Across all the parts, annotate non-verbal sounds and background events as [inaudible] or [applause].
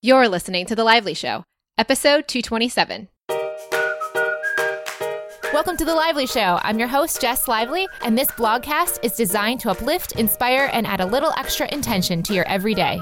You're listening to The Lively Show, episode 227. Welcome to The Lively Show. I'm your host, Jess Lively, and this blogcast is designed to uplift, inspire, and add a little extra intention to your everyday.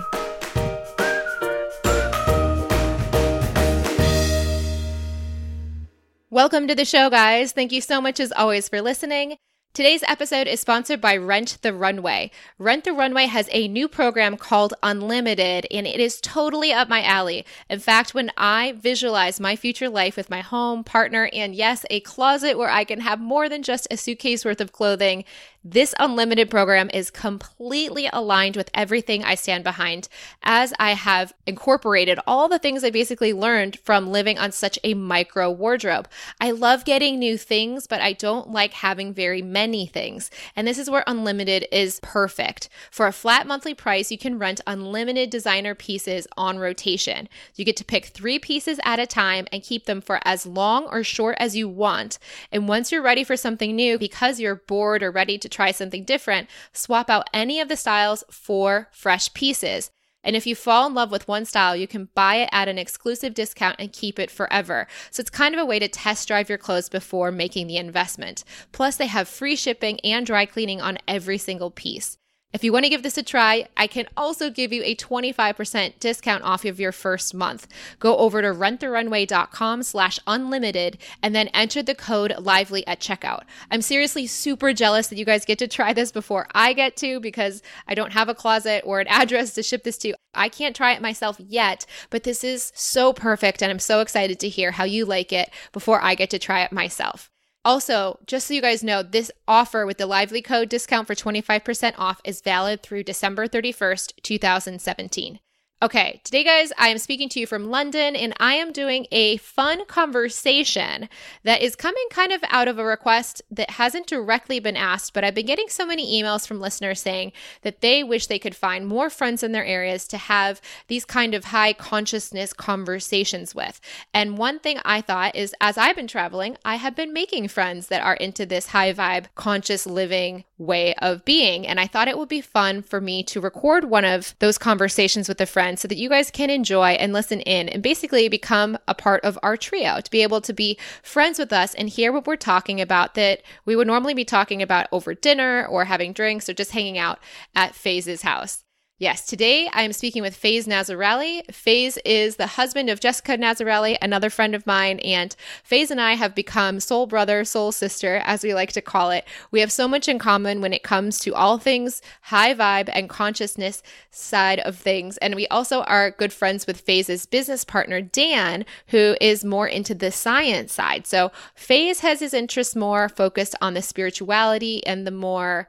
Welcome to the show, guys. Thank you so much, as always, for listening. Today's episode is sponsored by Rent the Runway. Rent the Runway has a new program called Unlimited, and it is totally up my alley. In fact, when I visualize my future life with my home, partner, and yes, a closet where I can have more than just a suitcase worth of clothing, this unlimited program is completely aligned with everything I stand behind as I have incorporated all the things I basically learned from living on such a micro wardrobe. I love getting new things, but I don't like having very many things. And this is where unlimited is perfect. For a flat monthly price, you can rent unlimited designer pieces on rotation. You get to pick three pieces at a time and keep them for as long or short as you want. And once you're ready for something new, because you're bored or ready to try something different, swap out any of the styles for fresh pieces. And if you fall in love with one style, you can buy it at an exclusive discount and keep it forever. So it's kind of a way to test drive your clothes before making the investment. Plus, they have free shipping and dry cleaning on every single piece. If you want to give this a try, I can also give you a 25% discount off of your first month. Go over to renttherunway.com slash unlimited and then enter the code lively at checkout. I'm seriously super jealous that you guys get to try this before I get to because I don't have a closet or an [laughs] address to ship this to. I can't try it myself yet, but this is so perfect and I'm so excited to hear how you like it before I get to try it myself. Also, just so you guys know, this offer with the Lively Code discount for 25% off is valid through December 31st, 2017. Okay, today, guys, I am speaking to you from London and I am doing a fun conversation that is coming kind of out of a request that hasn't directly been asked, but I've been getting so many emails from listeners saying that they wish they could find more friends in their areas to have these kind of high consciousness conversations with. And one thing I thought is as I've been traveling, I have been making friends that are into this high vibe, conscious living way of being. And I thought it would be fun for me to record one of those conversations with a friend so that you guys can enjoy and listen in and basically become a part of our trio to be able to be friends with us and hear what we're talking about that we would normally be talking about over dinner or having drinks or just hanging out at Faiz's house. Yes, today I am speaking with Faiz Nazarali. Faiz is the husband of Jessica Nazarali, another friend of mine, and Faiz and I have become soul brother, soul sister, as we like to call it. We have so much in common when it comes to all things high vibe and consciousness side of things. And we also are good friends with Faiz's business partner, Dan, who is more into the science side. So Faiz has his interests more focused on the spirituality and the more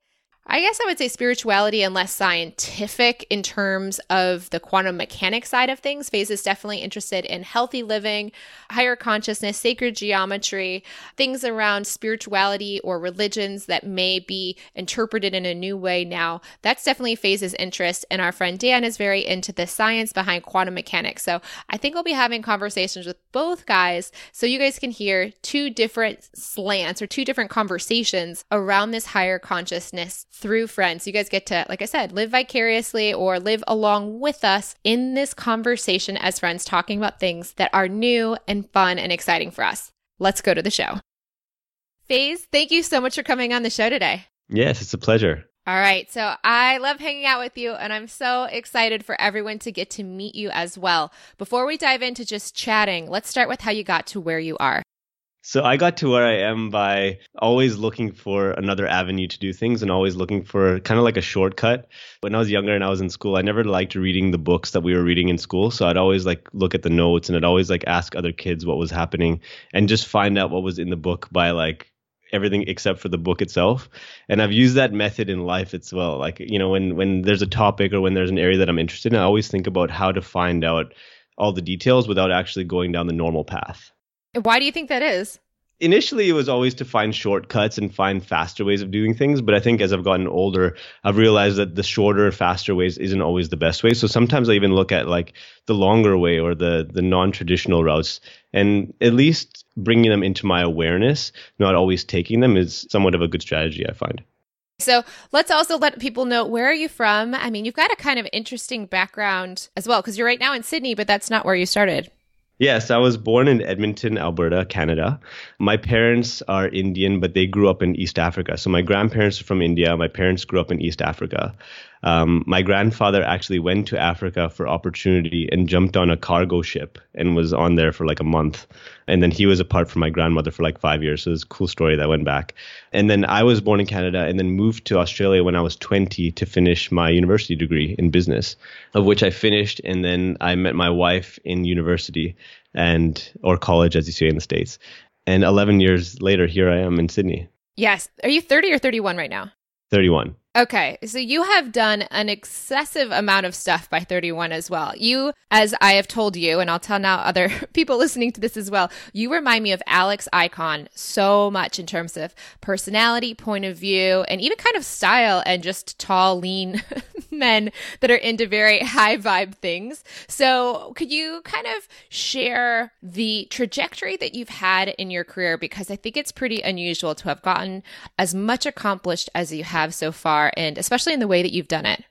I guess I would say spirituality and less scientific in terms of the quantum mechanics side of things. Faiz is definitely interested in healthy living, higher consciousness, sacred geometry, things around spirituality or religions that may be interpreted in a new way now. That's definitely Faiz's interest. And our friend Dan is very into the science behind quantum mechanics. So I think we'll be having conversations with both guys so you guys can hear two different slants or two different conversations around this higher consciousness through friends. You guys get to, like I said, live vicariously or live along with us in this conversation as friends, talking about things that are new and fun and exciting for us. Let's go to the show. Faiz, thank you so much for coming on the show today. Yes, it's a pleasure. All right. So I love hanging out with you, and I'm so excited for everyone to get to meet you as well. Before we dive into just chatting, let's start with how you got to where you are. So I got to where I am by always looking for another avenue to do things and always looking for kind of like a shortcut. When I was younger and I was in school, I never liked reading the books that we were reading in school. So I'd always like look at the notes and I'd always like ask other kids what was happening and just find out what was in the book by like everything except for the book itself and i've used that method in life as well like you know when when there's a topic or when there's an area that i'm interested in i always think about how to find out all the details without actually going down the normal path why do you think that is? Initially, it was always to find shortcuts and find faster ways of doing things. But I think as I've gotten older, I've realized that the shorter, faster ways isn't always the best way. So sometimes I even look at like the longer way or the the non-traditional routes, and at least bringing them into my awareness, not always taking them, is somewhat of a good strategy. I find. So let's also let people know where are you from? I mean, you've got a kind of interesting background as well, because you're right now in Sydney, but that's not where you started. Yes, I was born in Edmonton, Alberta, Canada. My parents are Indian, but they grew up in East Africa. So my grandparents are from India. My parents grew up in East Africa. Um, my grandfather actually went to Africa for opportunity and jumped on a cargo ship and was on there for like a month. And then he was apart from my grandmother for like five years. So it's a cool story that went back. And then I was born in Canada and then moved to Australia when I was 20 to finish my university degree in business, of which I finished. And then I met my wife in university and or college, as you say in the States. And 11 years later, here I am in Sydney. Yes. Are you 30 or 31 right now? 31. Okay, so you have done an excessive amount of stuff by 31 as well. You, as I have told you, and I'll tell now other [laughs] people listening to this as well, you remind me of Alex Ikonn so much in terms of personality, point of view, and even kind of style and just tall, lean [laughs] men that are into very high vibe things. So, could you kind of share the trajectory that you've had in your career? Because I think it's pretty unusual to have gotten as much accomplished as you have so far and especially in the way that you've done it.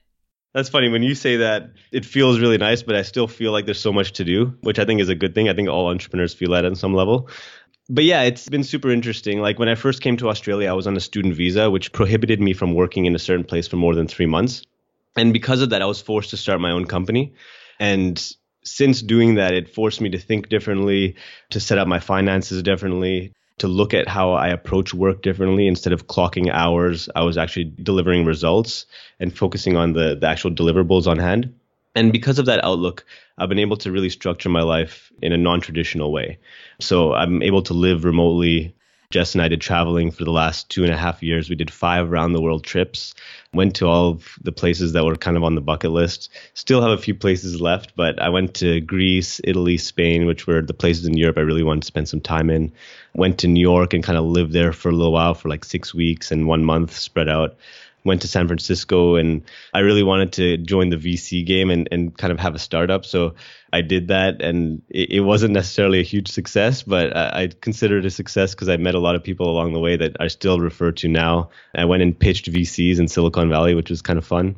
That's funny. When you say that, it feels really nice, but I still feel like there's so much to do, which I think is a good thing. I think all entrepreneurs feel that on some level. But yeah, it's been super interesting. Like when I first came to Australia, I was on a student visa, which prohibited me from working in a certain place for more than three months. And because of that, I was forced to start my own company. And since doing that, it forced me to think differently, to set up my finances differently, to look at how I approach work differently. Instead of clocking hours, I was actually delivering results and focusing on the, the actual deliverables on hand. And because of that outlook, I've been able to really structure my life in a non traditional way. So I'm able to live remotely Jess and I did traveling for the last two and a half years. We did five around the world trips, went to all of the places that were kind of on the bucket list. Still have a few places left, but I went to Greece, Italy, Spain, which were the places in Europe I really wanted to spend some time in. Went to New York and kind of lived there for a little while for like six weeks and one month spread out went to San Francisco and I really wanted to join the VC game and, and kind of have a startup. So I did that and it, it wasn't necessarily a huge success, but I, I considered it a success because I met a lot of people along the way that I still refer to now. I went and pitched VCs in Silicon Valley, which was kind of fun.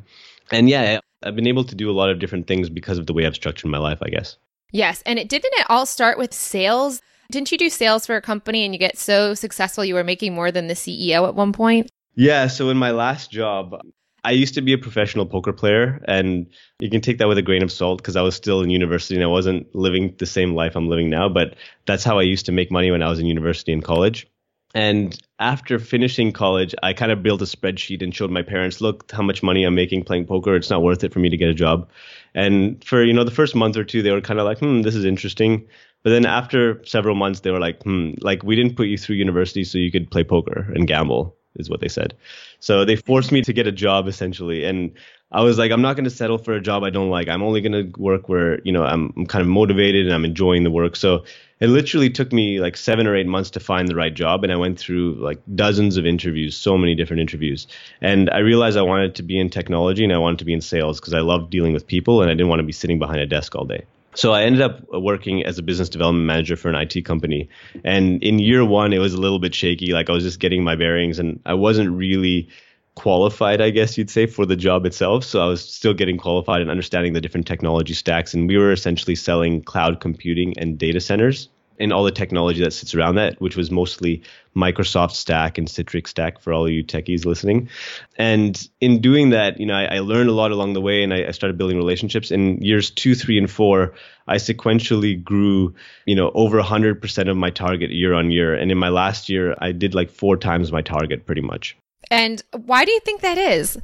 And yeah, I've been able to do a lot of different things because of the way I've structured my life, I guess. Yes. And it didn't it all start with sales? Didn't you do sales for a company and you get so successful you were making more than the CEO at one point? Yeah, so in my last job, I used to be a professional poker player, and you can take that with a grain of salt because I was still in university and I wasn't living the same life I'm living now. But that's how I used to make money when I was in university and college. And after finishing college, I kind of built a spreadsheet and showed my parents, look how much money I'm making playing poker. It's not worth it for me to get a job. And for you know the first month or two, they were kind of like, hmm, this is interesting. But then after several months, they were like, hmm, like we didn't put you through university so you could play poker and gamble is what they said. So they forced me to get a job essentially. And I was like, I'm not going to settle for a job I don't like. I'm only going to work where, you know, I'm, I'm kind of motivated and I'm enjoying the work. So it literally took me like seven or eight months to find the right job. And I went through like dozens of interviews, so many different interviews. And I realized I wanted to be in technology and I wanted to be in sales because I love dealing with people and I didn't want to be sitting behind a desk all day. So I ended up working as a business development manager for an IT company. And in year one, it was a little bit shaky. Like I was just getting my bearings and I wasn't really qualified, I guess you'd say, for the job itself. So I was still getting qualified and understanding the different technology stacks. And we were essentially selling cloud computing and data centers and all the technology that sits around that, which was mostly Microsoft Stack and Citrix Stack for all you techies listening. And in doing that, you know, I, I learned a lot along the way, and I, I, started building relationships. In years two, three, and four, I sequentially grew, you know, over 100% of my target year on year. And in my last year, I did like four times my target, pretty much. And why do you think that is?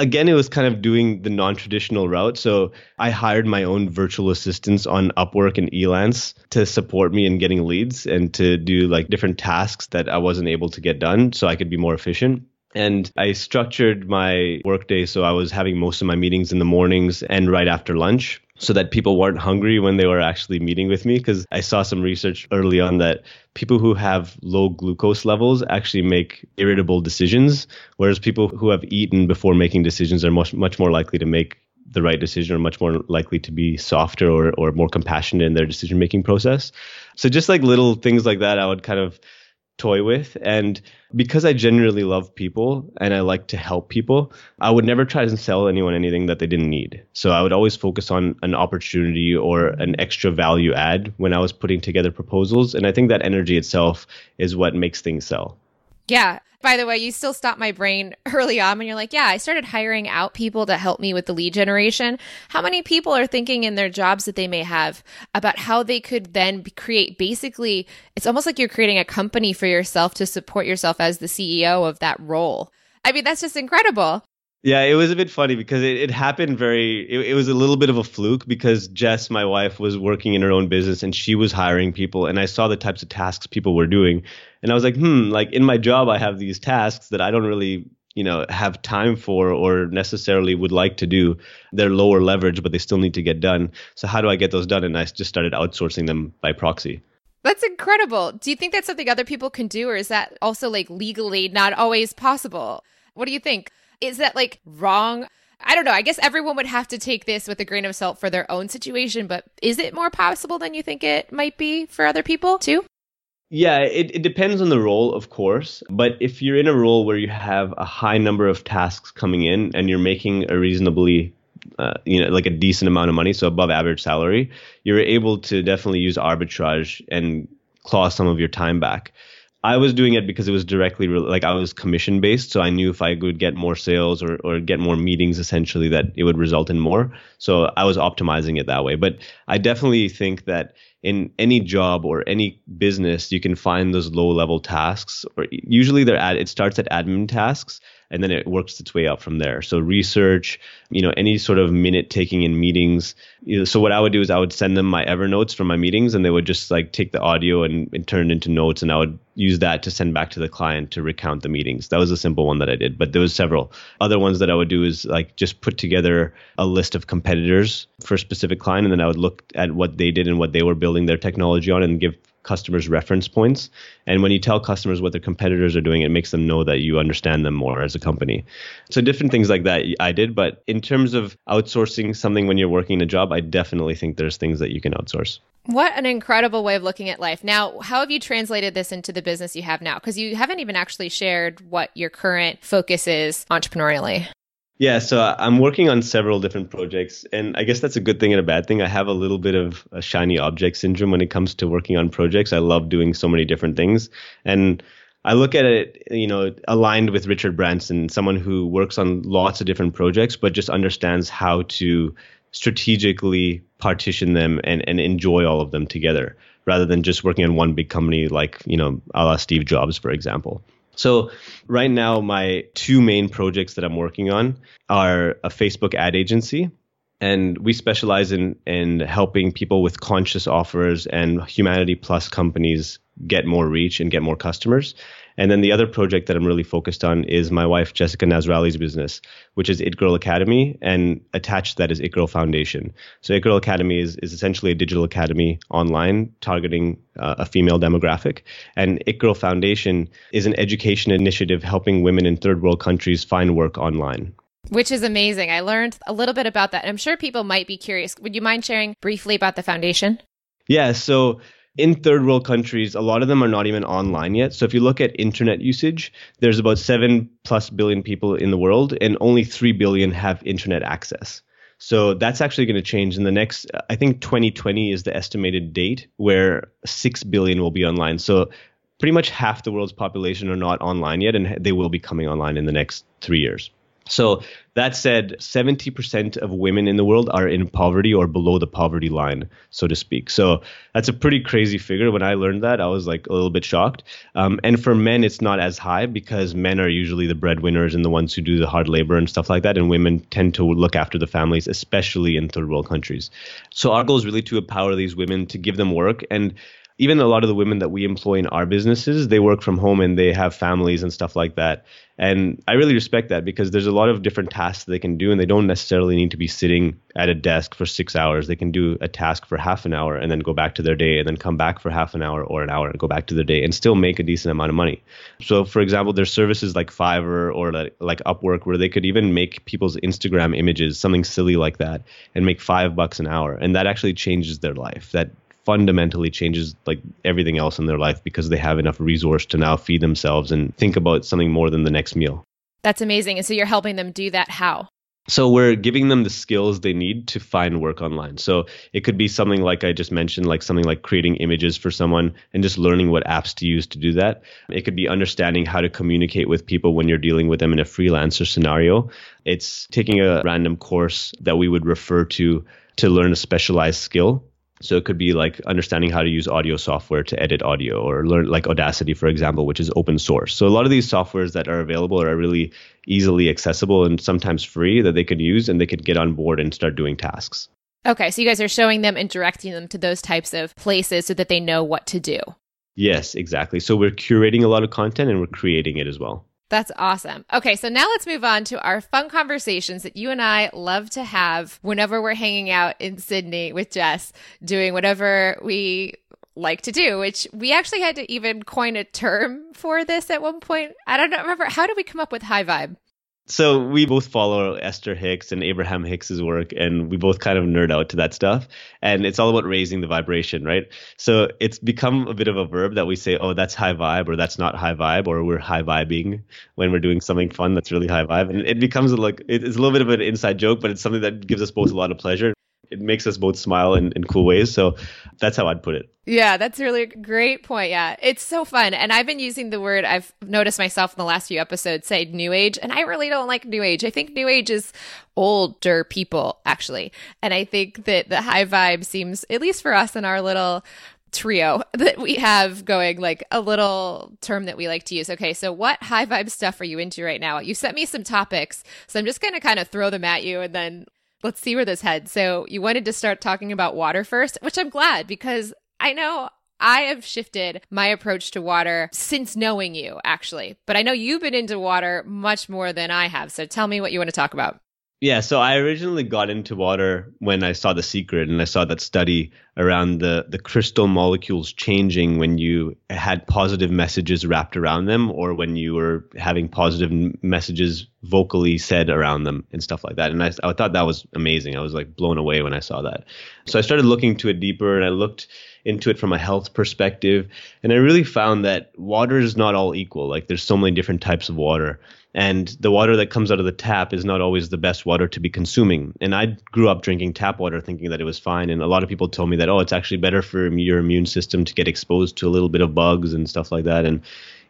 Again, it was kind of doing the non traditional route. So I hired my own virtual assistants on Upwork and Elance to support me in getting leads and to do like different tasks that I wasn't able to get done so I could be more efficient. And I structured my workday so I was having most of my meetings in the mornings and right after lunch so that people weren't hungry when they were actually meeting with me. Because I saw some research early on that people who have low glucose levels actually make irritable decisions whereas people who have eaten before making decisions are much much more likely to make the right decision or much more likely to be softer or, or more compassionate in their decision making process. So just like little things like that i would kind of toy with. And because I genuinely love people and I like to help people, I would never try to sell anyone anything that they didn't need. So I would always focus on an opportunity or an extra value add when I was putting together proposals. And I think that energy itself is what makes things sell. Yeah. By the way, you still stop my brain [laughs] early on when you're like, yeah, I started hiring out people to help me with the lead generation. How many people are thinking in their jobs that they may have about how they could then create basically, it's almost like you're creating a company for yourself to support yourself as the CEO of that role. I mean, that's just incredible. Yeah, it was a bit funny because it, it happened very, it, it, was a little bit of a fluke because Jess, my wife, was working in her own business and she was hiring people. And I saw the types of tasks people were doing. And I was like, hmm, like in my job, I have these tasks that I don't really, you know, have time for or necessarily would like to do. They're lower leverage, but they still need to get done. So how do I get those done? And I just started outsourcing them by proxy. That's incredible. Do you think that's something other people can do, or is that also like legally not always possible? What do you think? Is that like wrong? I don't know. I guess everyone would have to take this with a grain of salt for their own situation, but is it more possible than you think it might be for other people too? Yeah, it, it depends on the role, of course. But if you're in a role where you have a high number of tasks coming in and you're making a reasonably uh, you know, like a decent amount of money, so above average salary, you're able to definitely use arbitrage and claw some of your time back. I was doing it because it was directly re- like I was commission based, so I knew if I could get more sales or or get more meetings, essentially, that it would result in more. So I was optimizing it that way. But I definitely think that in any job or any business, you can find those low level tasks, or usually they're at it starts at admin tasks and then it works its way up from there. So research, you know, any sort of minute taking in meetings. So what I would do is I would send them my Evernotes from my meetings, and they would just like take the audio and, and turn it into notes, and I would use that to send back to the client to recount the meetings. That was a simple one that I did, but there was several other ones that I would do is like just put together a list of competitors for a specific client, and then I would look at what they did and what they were building their technology on, and give customers reference points. And when you tell customers what their competitors are doing, it makes them know that you understand them more as a company. So different things like that I did. But in terms of outsourcing something when you're working a job, I definitely think there's things that you can outsource. What an incredible way of looking at life. Now, how have you translated this into the business you have now? Because you haven't even actually shared what your current focus is entrepreneurially. Yeah, so I'm working on several different projects, and I guess that's a good thing and a bad thing. I have a little bit of a shiny object syndrome when it comes to working on projects. I love doing so many different things, and I look at it, you know, aligned with Richard Branson, someone who works on lots of different projects, but just understands how to strategically partition them and, and enjoy all of them together, rather than just working on one big company like, you know, a la Steve Jobs, for example. So right now, my two main projects that I'm working on are a Facebook ad agency, and we specialize in in helping people with conscious offers and humanity plus companies get more reach and get more customers. And then the other project that I'm really focused on is my wife Jessica Nazarali's business, which is It Girl Academy, and attached to that is It Girl Foundation. So It Girl Academy is, is essentially a digital academy online targeting uh, a female demographic. And It Girl Foundation is an education initiative helping women in third world countries find work online. Which is amazing. I learned a little bit about that. I'm sure people might be curious. Would you mind sharing briefly about the foundation? Yeah. So in third world countries, a lot of them are not even online yet. So if you look at internet usage, there's about seven plus billion people in the world, and only three billion have internet access. So that's actually going to change in the next. I think 2020 is the estimated date where six billion will be online. So pretty much half the world's population are not online yet, and they will be coming online in the next three years. So that said, 70% of women in the world are in poverty or below the poverty line, so to speak. So that's a pretty crazy figure. When I learned that, I was like a little bit shocked. Um, and for men, it's not as high because men are usually the breadwinners and the ones who do the hard labor and stuff like that. And women tend to look after the families, especially in third world countries. So our goal is really to empower these women to give them work and even a lot of the women that we employ in our businesses, they work from home and they have families and stuff like that. And I really respect that because there's a lot of different tasks they can do and they don't necessarily need to be sitting at a desk for six hours. They can do a task for half an hour and then go back to their day and then come back for half an hour or an hour and go back to their day and still make a decent amount of money. So, for example, there's services like Fiverr or like, like Upwork where they could even make people's Instagram images, something silly like that, and make five bucks an hour. And that actually changes their life. That fundamentally changes like everything else in their life because they have enough resource to now feed themselves and think about something more than the next meal. That's amazing. And so you're helping them do that how? So we're giving them the skills they need to find work online. So it could be something like I just mentioned, like something like creating images for someone and just learning what apps to use to do that. It could be understanding how to communicate with people when you're dealing with them in a freelancer scenario. It's taking a random course that we would refer to to learn a specialized skill so it could be like understanding how to use audio software to edit audio or learn like Audacity, for example, which is open source. So a lot of these softwares that are available are really easily accessible and sometimes free that they could use and they could get on board and start doing tasks. Okay, so you guys are showing them and directing them to those types of places so that they know what to do. Yes, exactly. So we're curating a lot of content and we're creating it as well. That's awesome. Okay, so now let's move on to our fun conversations that you and I love to have whenever we're hanging out in Sydney with Jess, doing whatever we like to do, which we actually had to even coin a term for this at one point. I don't remember, how did we come up with high vibe? So we both follow Esther Hicks and Abraham Hicks's work, and we both kind of nerd out to that stuff. And it's all about raising the vibration, right? So it's become a bit of a verb that we say, oh, that's high vibe, or that's not high vibe, or we're high vibing when we're doing something fun that's really high vibe. And it becomes like it's a little bit of an inside joke, but it's something that gives us both a lot of pleasure it makes us both smile in, in cool ways. So that's how I'd put it. Yeah, that's really a great point. Yeah, it's so fun. And I've been using the word, I've noticed myself in the last few episodes say new age, and I really don't like new age. I think new age is older people, actually. And I think that the high vibe seems, at least for us in our little trio [laughs] that we have going like a little term that we like to use. Okay, so what high vibe stuff are you into right now? You sent me some topics, so I'm just going to kind of throw them at you and then let's see where this heads. So you wanted to start talking about water first, which I'm glad because I know I have shifted my approach to water since knowing you, actually. But I know you've been into water much more than I have. So tell me what you want to talk about. Yeah, so I originally got into water when I saw The Secret and I saw that study around the, the crystal molecules changing when you had positive messages wrapped around them or when you were having positive messages vocally said around them and stuff like that. And I, I thought that was amazing. I was like blown away when I saw that. So I started looking to it deeper and I looked into it from a health perspective. And I really found that water is not all equal. Like there's so many different types of water and the water that comes out of the tap is not always the best water to be consuming. And I grew up drinking tap water thinking that it was fine. And a lot of people told me that, oh, it's actually better for your immune system to get exposed to a little bit of bugs and stuff like that. And,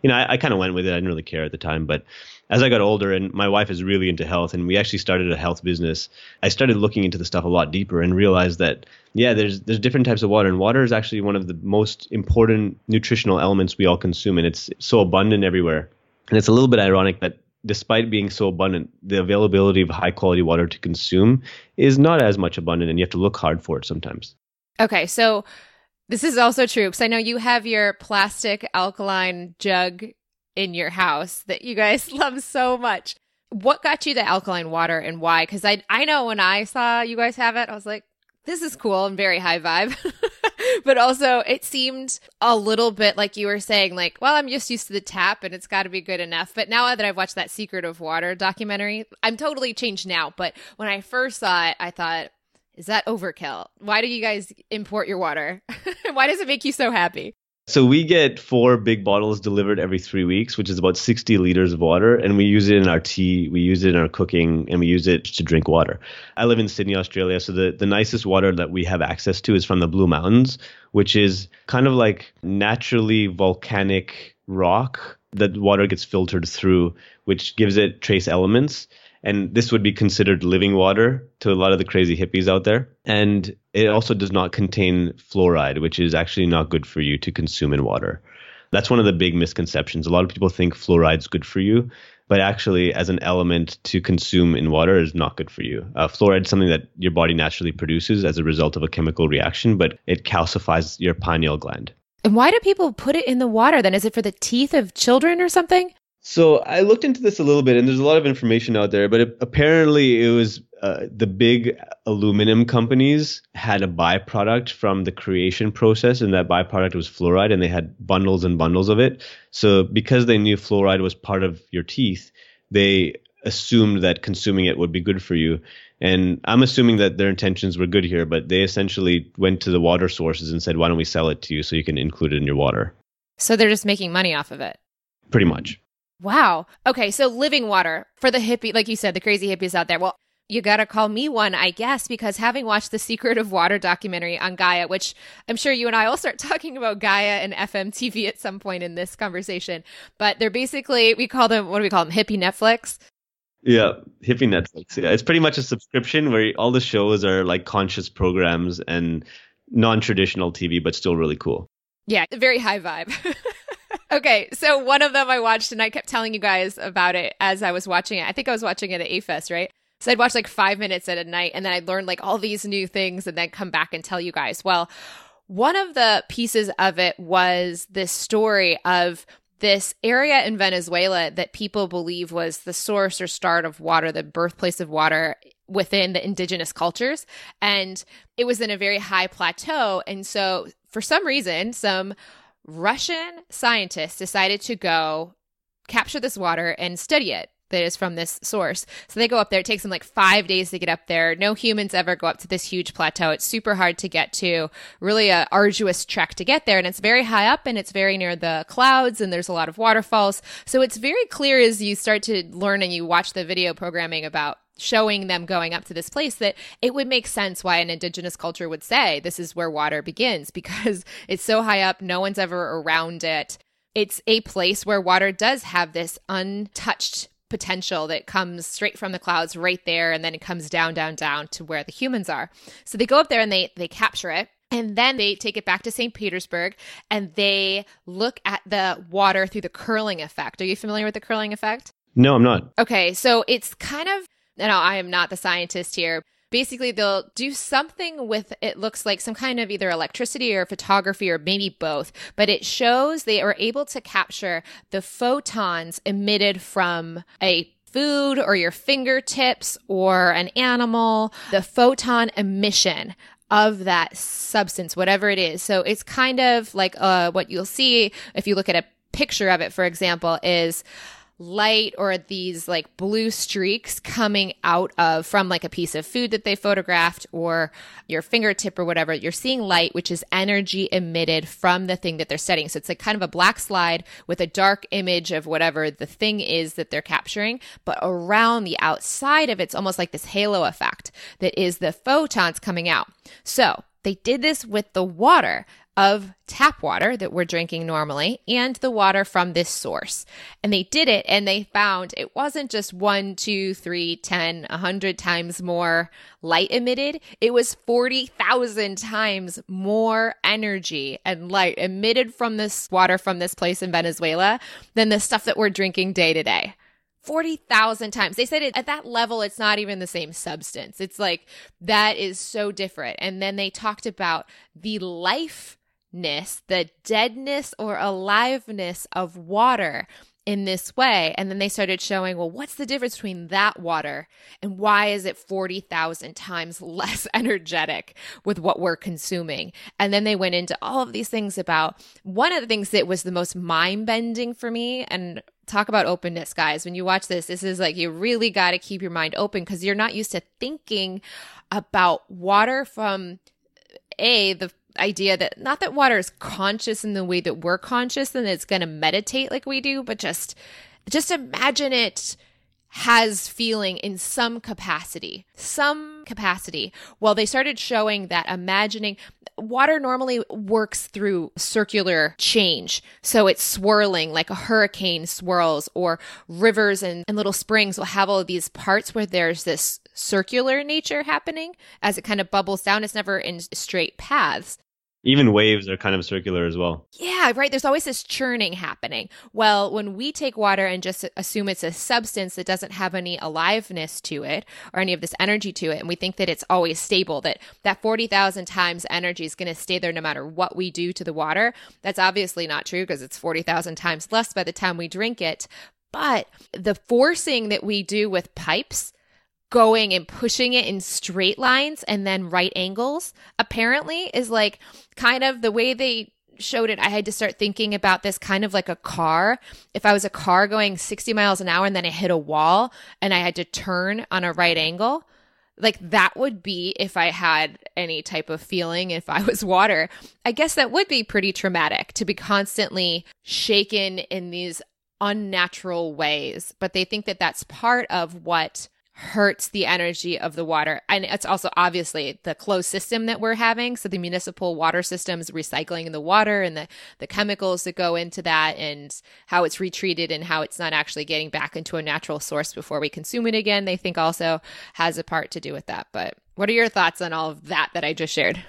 you know, I, I kind of went with it. I didn't really care at the time. But as I got older and my wife is really into health and we actually started a health business, I started looking into the stuff a lot deeper and realized that, yeah, there's, there's different types of water. And water is actually one of the most important nutritional elements we all consume. And it's so abundant everywhere. And it's a little bit ironic that despite being so abundant, the availability of high quality water to consume is not as much abundant, and you have to look hard for it sometimes. Okay, so this is also true because I know you have your plastic alkaline jug in your house that you guys [laughs] love so much. What got you the alkaline water and why? Because I I know when I saw you guys have it, I was like, this is cool and very high vibe. [laughs] but also it seemed a little bit like you were saying, like, well, I'm just used to the tap and it's got to be good enough. But now that I've watched that Secret of Water documentary, I'm totally changed now. But when I first saw it, I thought, is that overkill? Why do you guys import your water? [laughs] Why does it make you so happy? So we get four big bottles delivered every three weeks, which is about 60 liters of water, and we use it in our tea, we use it in our cooking, and we use it to drink water. I live in Sydney, Australia, so the, the nicest water that we have access to is from the Blue Mountains, which is kind of like naturally volcanic rock that water gets filtered through, which gives it trace elements and this would be considered living water to a lot of the crazy hippies out there. And it also does not contain fluoride, which is actually not good for you to consume in water. That's one of the big misconceptions. A lot of people think fluoride's good for you, but actually, as an element to consume in water, is not good for you. Uh, fluoride is something that your body naturally produces as a result of a chemical reaction, but it calcifies your pineal gland. And why do people put it in the water then? Is it for the teeth of children or something? So I looked into this a little bit, and there's a lot of information out there. But it, apparently, it was uh, the big aluminum companies had a byproduct from the creation process, and that byproduct was fluoride, and they had bundles and bundles of it. So because they knew fluoride was part of your teeth, they assumed that consuming it would be good for you. And I'm assuming that their intentions were good here, but they essentially went to the water sources and said, why don't we sell it to you so you can include it in your water? So they're just making money off of it. Pretty much. Wow. Okay. So living water for the hippie, like you said, the crazy hippies out there. Well, you got to call me one, I guess, because having watched the Secret of Water documentary on Gaia, which I'm sure you and I will start [laughs] talking about Gaia and FMTV at some point in this conversation, but they're basically, we call them, what do we call them? Hippie Netflix. Yeah, hippie Netflix. Yeah, it's pretty much a subscription where all the shows are like conscious programs and non-traditional TV, but still really cool. Yeah, very high vibe. [laughs] okay, so one of them I watched, and I kept telling you guys about it as I was watching it. I think I was watching it at AFest, right? So I'd watch like five minutes at a night, and then I'd learn like all these new things, and then come back and tell you guys. Well, one of the pieces of it was this story of this area in Venezuela that people believe was the source or start of water, the birthplace of water within the indigenous cultures. And it was in a very high plateau. And so, for some reason, some Russian scientists decided to go capture this water and study it that is from this source. So they go up there. It takes them like five days to get up there. No humans ever go up to this huge plateau. It's super hard to get to, really a arduous trek to get there. And it's very high up and it's very near the clouds and there's a lot of waterfalls. So it's very clear as you start to learn and you watch the video programming about showing them going up to this place that it would make sense why an indigenous culture would say this is where water begins [laughs] because it's so high up. No one's ever around it. It's a place where water does have this untouched potential that comes straight from the clouds right there and then it comes down down down to where the humans are so they go up there and they they capture it and then they take it back to St. Petersburg and they look at the water through the Kirlian effect. Are you familiar with the Kirlian effect? No, I'm not. Okay, so it's kind of, no, I am not the scientist here, basically they'll do something with it looks like some kind of either electricity or photography or maybe both but it shows they are able to capture the photons emitted from a food or your fingertips or an animal the photon emission of that substance whatever it is. So it's kind of like uh, what you'll see if you look at a picture of it for example is light or these like blue streaks coming out of from like a piece of food that they photographed or your fingertip or whatever you're seeing light which is energy emitted from the thing that they're studying. So it's like kind of a black slide with a dark image of whatever the thing is that they're capturing. But around the outside of it's almost like this halo effect that is the photons coming out. So they did this with the water of tap water that we're drinking normally and the water from this source. And they did it and they found it wasn't just one, two, three, ten, a hundred times more light emitted. It was 40,000 times more energy and light emitted from this water from this place in Venezuela than the stuff that we're drinking day to day. 40,000 times. They said it, at that level, it's not even the same substance. It's like that is so different. And then they talked about the life ness, the deadness or aliveness of water in this way. And then they started showing, well, what's the difference between that water and why is it 40,000 times [laughs] less energetic with what we're consuming? And then they went into all of these things about one of the things that was the most mind bending for me and talk about openness, guys. When you watch this, this is like you really got to keep your mind open because you're not used to thinking about water from a the idea that not that water is conscious in the way that we're conscious and it's going to meditate like we do, but just just imagine it has feeling in some capacity, some capacity. Well, they started showing that imagining water normally works through circular change. So it's swirling like a hurricane swirls, or rivers and, and little springs will have all of these parts where there's this circular nature happening as it kind of bubbles down. It's never in straight paths. Even waves are kind of circular as well. Yeah, right. There's always this churning happening. Well, when we take water and just assume it's a substance that doesn't have any aliveness to it or any of this energy to it, and we think that it's always stable, that that 40,000 times energy is going to stay there no matter what we do to the water, that's obviously not true because it's 40,000 times less by the time we drink it. But the forcing that we do with pipes, going and pushing it in straight lines and then right angles apparently is like kind of the way they showed it, I had to start thinking about this kind of like a car. If I was a car going 60 miles an hour and then I hit a wall and I had to turn on a right angle, like that would be if I had any type of feeling if I was water. I guess that would be pretty traumatic to be constantly shaken in these unnatural ways. But they think that that's part of what hurts the energy of the water. And it's also obviously the closed system that we're having. So the municipal water systems recycling in the water and the, the chemicals that go into that and how it's retreated and how it's not actually getting back into a natural source before we consume it again, they think also has a part to do with that. But what are your thoughts on all of that that I just shared?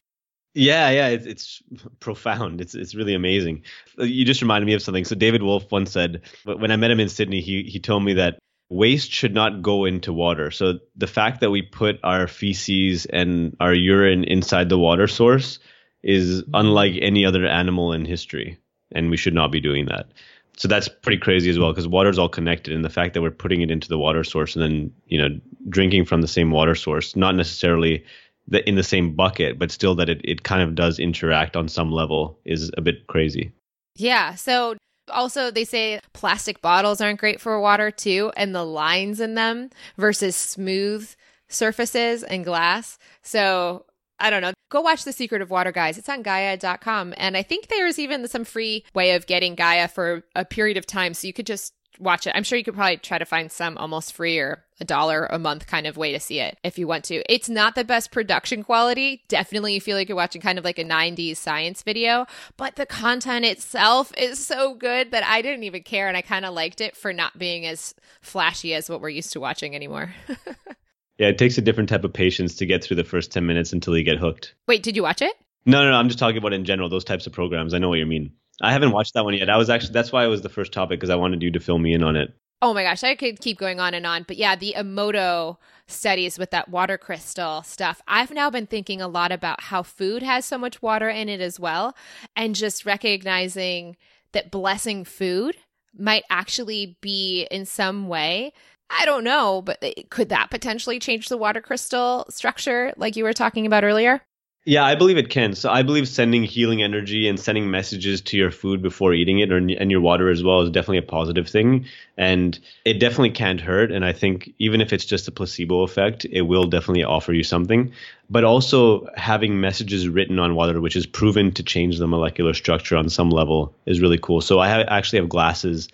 Yeah, yeah, it's, it's profound. It's it's really amazing. You just reminded me of something. So David Wolfe once said, when I met him in Sydney, he he told me that waste should not go into water. So the fact that we put our feces and our urine inside the water source is unlike any other animal in history, and we should not be doing that. So that's pretty crazy as well because water is all connected, and the fact that we're putting it into the water source and then you know drinking from the same water source, not necessarily the, in the same bucket, but still that it, it kind of does interact on some level is a bit crazy. Yeah. So also, they say plastic bottles aren't great for water too, and the lines in them versus smooth surfaces and glass. So I don't know. Go watch The Secret of Water, guys. It's on Gaia.com. And I think there's even some free way of getting Gaia for a period of time. So you could just watch it. I'm sure you could probably try to find some almost free or a dollar a month kind of way to see it if you want to. It's not the best production quality. Definitely you feel like you're watching kind of like a 90s science video, but the content itself is so good that I didn't even care and I kind of liked it for not being as flashy as what we're used to watching anymore. [laughs] yeah, it takes a different type of patience to get through the first 10 minutes until you get hooked. Wait, did you watch it? No, no, no. I'm just talking about in general, those types of programs. I know what you mean. I haven't watched that one yet. I was actually that's why it was the first topic because I wanted you to fill me in on it. Oh my gosh, I could keep going on and on. But yeah, the Emoto studies with that water crystal stuff. I've now been thinking a lot about how food has so much water in it as well, and just recognizing that blessing food might actually be in some way. I don't know, but eh, could that potentially change the water crystal structure like you were talking about earlier? Yeah, I believe it can. So I believe sending healing energy and sending messages to your food before eating it or, and your water as well is definitely a positive thing. And it definitely can't hurt. And I think even if it's just a placebo effect, it will definitely offer you something. But also having messages written on water, which is proven to change the molecular structure on some level, is really cool. So I have, actually have glasses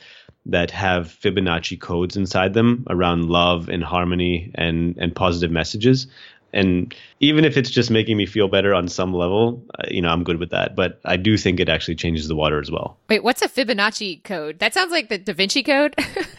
that have Fibonacci codes inside them around love and harmony and and positive messages and even if it's just making me feel better on some level, uh, you know, I'm good with that. But I do think it actually changes the water as well. Wait, what's a Fibonacci code? That sounds like the Da Vinci Code. [laughs]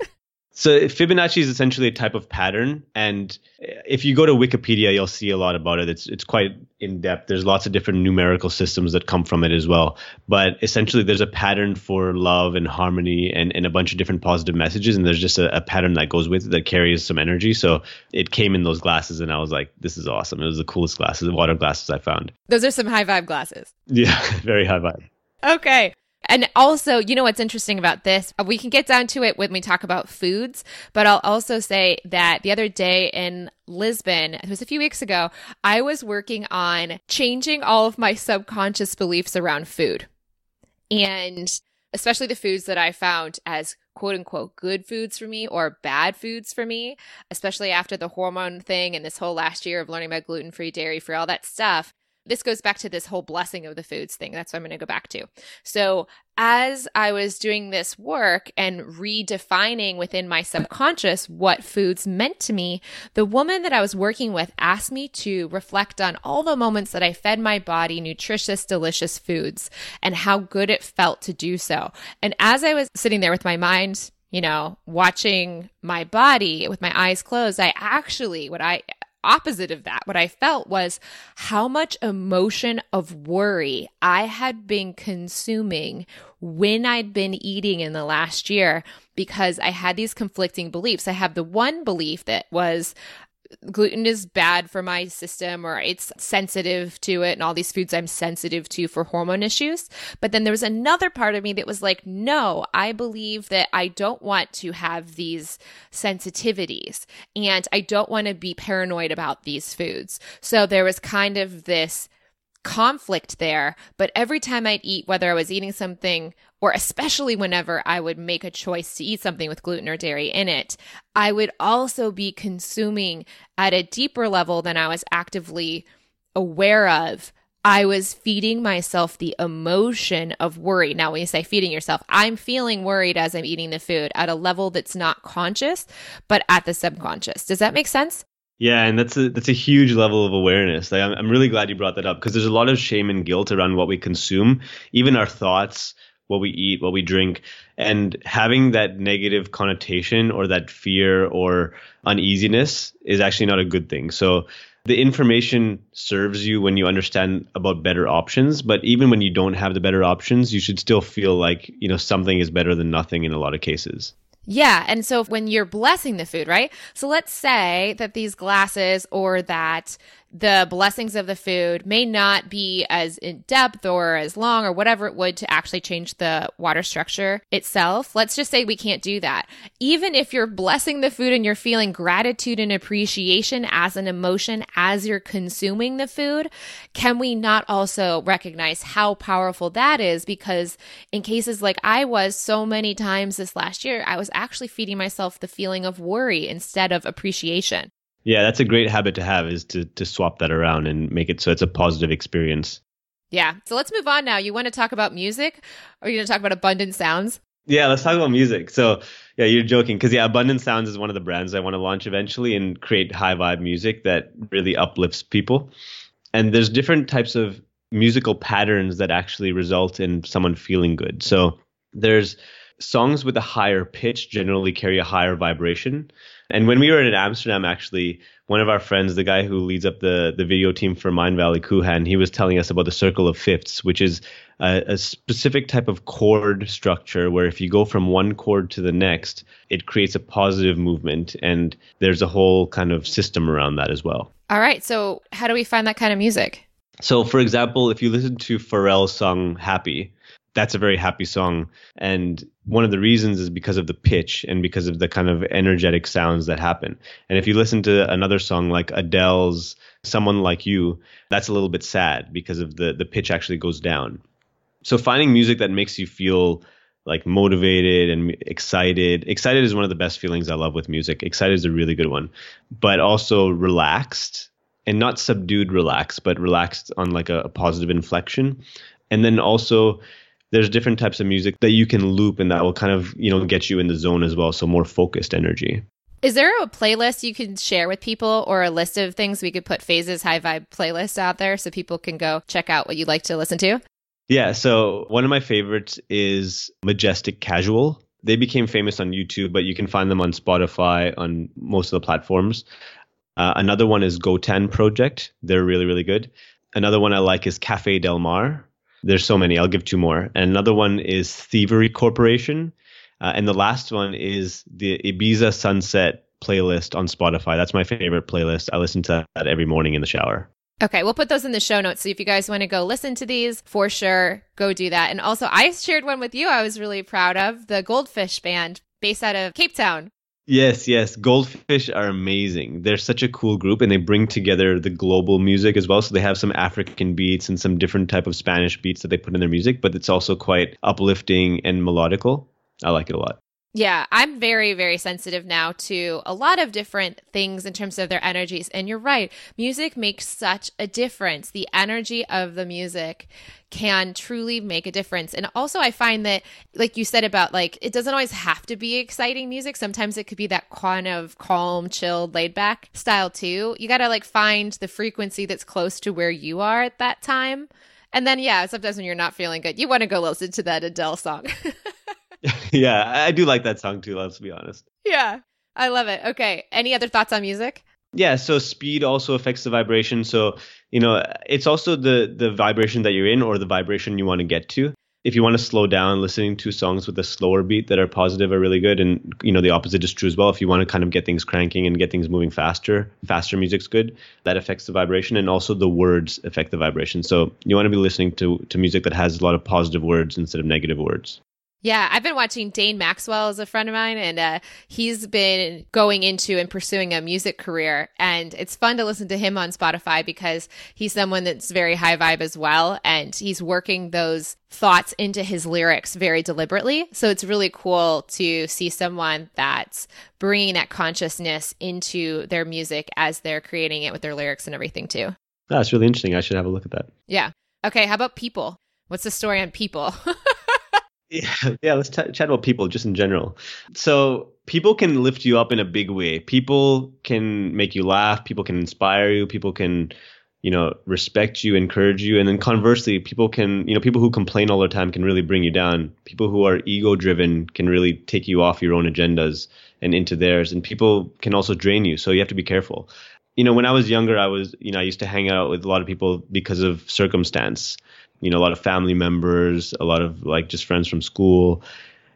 So Fibonacci is essentially a type of pattern, and if you go to Wikipedia, you'll see a lot about it. It's it's quite in depth. There's lots of different numerical systems that come from it as well. But essentially, there's a pattern for love and harmony and, and a bunch of different positive messages, and there's just a, a pattern that goes with it that carries some energy. So it came in those glasses, and I was like, this is awesome. It was the coolest glasses, water glasses I found. Those are some high vibe glasses. Yeah, [laughs] very high vibe. Okay. And also, you know what's interesting about this? Uh, we can get down to it when we talk about foods, but I'll also say that the other day in Lisbon, it was a few weeks ago, I was working on changing all of my subconscious beliefs around food. And especially the foods that I found as quote unquote good foods for me or bad foods for me, especially after the hormone thing and this whole last year of learning about gluten free, dairy free, all that stuff this goes back to this whole blessing of the foods thing. That's what I'm going to go back to. So, as I was doing this work and redefining within my subconscious what foods meant to me, the woman that I was working with asked me to reflect on all the moments that I fed my body nutritious, delicious foods and how good it felt to do so. And as I was sitting there with my mind, you know, watching my body with my eyes closed, I actually, what I opposite of that, what I felt was how much emotion of worry I had been consuming when I'd been eating in the last year because I had these conflicting beliefs. I have the one belief that was gluten is bad for my system or it's sensitive to it and all these foods I'm sensitive to for hormone issues. But then there was another part of me that was like, no, I believe that I don't want to have these sensitivities and I don't want to be paranoid about these foods. So there was kind of this conflict there. But every time I'd eat, whether I was eating something or especially whenever I would make a choice to eat something with gluten or dairy in it, I would also be consuming at a deeper level than I was actively aware of. I was feeding myself the emotion of worry. Now, when you say feeding yourself, I'm feeling worried as I'm eating the food at a level that's not conscious, but at the subconscious. Does that make sense? Yeah, and that's a that's a huge level of awareness. I'm I'm really glad you brought that up because there's a lot of shame and guilt around what we consume, even our thoughts, what we eat, what we drink, and having that negative connotation or that fear or uneasiness is actually not a good thing. So the information serves you when you understand about better options, but even when you don't have the better options, you should still feel like, you know, something is better than nothing in a lot of cases. Yeah. And so when you're blessing the food, right? So let's say that these glasses or that the blessings of the food may not be as in depth or as long or whatever it would to actually change the water structure itself. Let's just say we can't do that. Even if you're blessing the food and you're feeling gratitude and appreciation as an emotion as you're consuming the food, can we not also recognize how powerful that is? Because in cases like I was so many times this last year, I was actually feeding myself the feeling of worry instead of appreciation. Yeah, that's a great habit to have is to to swap that around and make it so it's a positive experience. Yeah. So let's move on now. You want to talk about music? Or are you going to talk about abundant sounds? Yeah, let's talk about music. So, yeah, you're joking because yeah, Abundant Sounds is one of the brands I want to launch eventually and create high vibe music that really uplifts people. And there's different types of musical patterns that actually result in someone feeling good. So, there's songs with a higher pitch generally carry a higher vibration. And when we were in Amsterdam, actually, one of our friends, the guy who leads up the, the video team for Mindvalley Kuhan, he was telling us about the circle of fifths, which is a, a, specific type of chord structure where if you go from one chord to the next, it creates a positive movement. And there's a whole kind of system around that as well. All right. So, how do we find that kind of music? So, for example, if you listen to Pharrell's song Happy, that's a very happy song. And one of the reasons is because of the pitch and because of the kind of energetic sounds that happen. And if you listen to another song like Adele's Someone Like You, that's a little bit sad because of the the pitch actually goes down. So finding music that makes you feel like motivated and excited. Excited is one of the best feelings I love with music. Excited is a really good one, but also relaxed and not subdued relaxed, but relaxed on like a, a positive inflection. And then also there's different types of music that you can loop and that will kind of you know get you in the zone as well. So more focused energy. Is there a playlist you can share with people or a list of things we could put Faiz's high vibe playlist out there so people can go check out what you like to listen to? Yeah so one of my favorites is majestic casual. They became famous on youtube but you can find them on spotify on most of the platforms. Uh, another one is gotan project. They're really really good. Another one i like is cafe del mar there's so many. I'll give two more. And another one is Thievery Corporation. Uh, and the last one is the Ibiza Sunset playlist on Spotify. That's my favorite playlist. I listen to that every morning in the shower. Okay, we'll put those in the show notes. So if you guys want to go listen to these, for sure, go do that. And also, I shared one with you I was really proud of the Goldfish Band based out of Cape Town. Yes, yes. Goldfish are amazing. They're such a cool group and they bring together the global music as well. So they have some African beats and some different type of Spanish beats that they put in their music, but it's also quite uplifting and melodical. I like it a lot. Yeah, I'm very, very sensitive now to a lot of different things in terms of their energies. And you're right, music makes such a difference. The energy of the music can truly make a difference. And also, I find that, like you said about like, it doesn't always have to be exciting music. Sometimes it could be that kind of calm, chilled, laid back style too. You got to like find the frequency that's close to where you are at that time. And then, yeah, sometimes when you're not feeling good, you want to go listen to that Adele song. [laughs] [laughs] yeah, I do like that song too, let's be honest. Yeah, I love it. Okay. Any other thoughts on music? Yeah, so speed also affects the vibration. So, you know, it's also the the vibration that you're in or the vibration you want to get to. If you want to slow down, listening to songs with a slower beat that are positive are really good. And, you know, the opposite is true as well. If you want to kind of get things cranking and get things moving faster, faster music's good. That affects the vibration. And also the words affect the vibration. So you want to be listening to, to music that has a lot of positive words instead of negative words. Yeah, I've been watching Dane Maxwell as a friend of mine, and uh, he's been going into and pursuing a music career. And it's fun to listen to him on Spotify because he's someone that's very high vibe as well. And he's working those thoughts into his lyrics very deliberately. So it's really cool to see someone that's bringing that consciousness into their music as they're creating it with their lyrics and everything, too. That's really interesting. I should have a look at that. Yeah. Okay. How about people? What's the story on people? [laughs] Yeah, [laughs] yeah. Let's t- chat about people just in general. So people can lift you up in a big way. People can make you laugh. People can inspire you. People can, you know, respect you, encourage you, and then conversely, people can, you know, people who complain all the time can really bring you down. People who are ego driven can really take you off your own agendas and into theirs, and people can also drain you. So you have to be careful. You know, when I was younger, I was, you know, I used to hang out with a lot of people because of circumstance you know a lot of family members a lot of like just friends from school.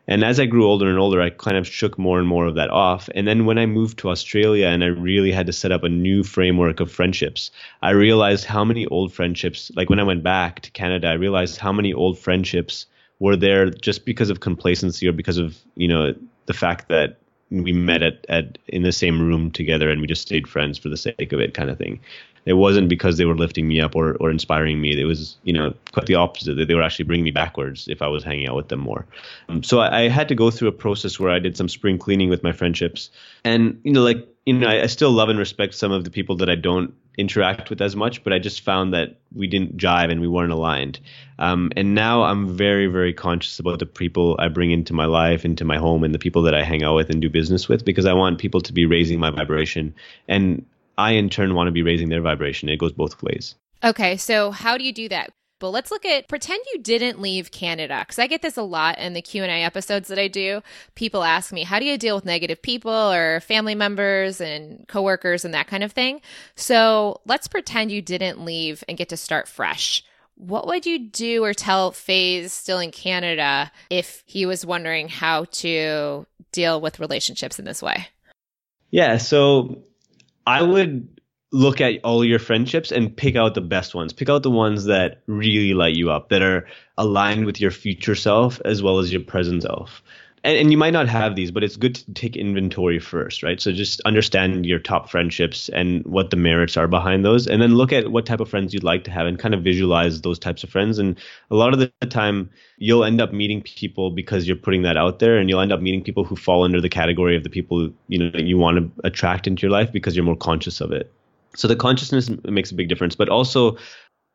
And as i grew older and older i kind of shook more and more of that off. And then when i moved to australia and i really had to set up a new framework of friendships i realized how many old friendships like when i went back to canada i realized how many old friendships were there just because of complacency or because of you know the fact that we met at, at in the same room together and we just stayed friends for the sake of it kind of thing it wasn't because they were lifting me up or, or inspiring me. It was, you know, quite the opposite. That they were actually bringing me backwards if I was hanging out with them more. Um, so I, I, had to go through a process where I did some spring cleaning with my friendships, and you know, like you know, I, I still love and respect some of the people that I don't interact with as much, but I just found that we didn't jive and we weren't aligned. Um, and now I'm very, very conscious about the people I bring into my life, into my home, and the people that I hang out with and do business with, because I want people to be raising my vibration. And I in turn want to be raising their vibration. It goes both ways. Okay, so how do you do that? But let's look at pretend you didn't leave Canada because I get this a lot in the Q and A episodes that I do. People ask me, "How do you deal with negative people or family members and coworkers and that kind of thing?" So let's pretend you didn't leave and get to start fresh. What would you do or tell Faiz still in Canada if he was wondering how to deal with relationships in this way? Yeah, so I would look at all your friendships and pick out the best ones. Pick out the ones that really light you up, that are aligned with your future self as well as your present self and, and you might not have these, but it's good to take inventory first, right? So just understand your top friendships and what the merits are behind those, and then look at what type of friends you'd like to have and kind of visualize those types of friends. And a lot of the time, you'll end up meeting people because you're putting that out there, and you'll end up meeting people who fall under the category of the people you know that you want to attract into your life because you're more conscious of it. So the consciousness makes a big difference, but also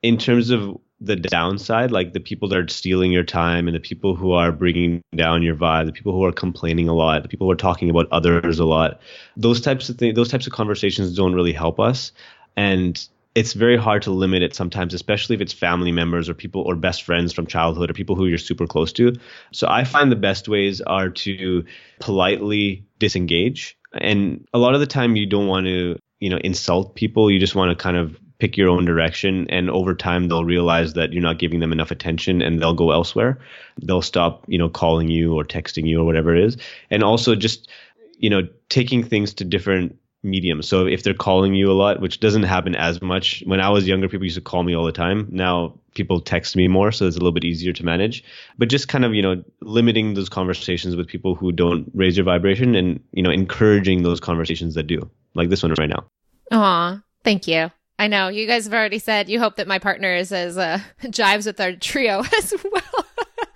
in terms of the downside, like the people that are stealing your time and the people who are bringing down your vibe, the people who are complaining a lot, the people who are talking about others a lot, those types of things, those types of conversations don't really help us. And it's very hard to limit it sometimes, especially if it's family members or people or best friends from childhood or people who you're super close to. So I find the best ways are to politely disengage. And a lot of the time you don't want to, you know, insult people. You just want to kind of pick your own direction and over time they'll realize that you're not giving them enough attention and they'll go elsewhere. They'll stop you know calling you or texting you or whatever it is. And also just you know taking things to different mediums. So if they're calling you a lot which doesn't happen as much when i was younger people used to call me all the time. Now people text me more so it's a little bit easier to manage. But just kind of you know limiting those conversations with people who don't raise your vibration and you know encouraging those conversations that do like this one right now. Aw, thank you I know you guys have already said you hope that my partner is as uh, [laughs] jives with our trio [laughs] as well,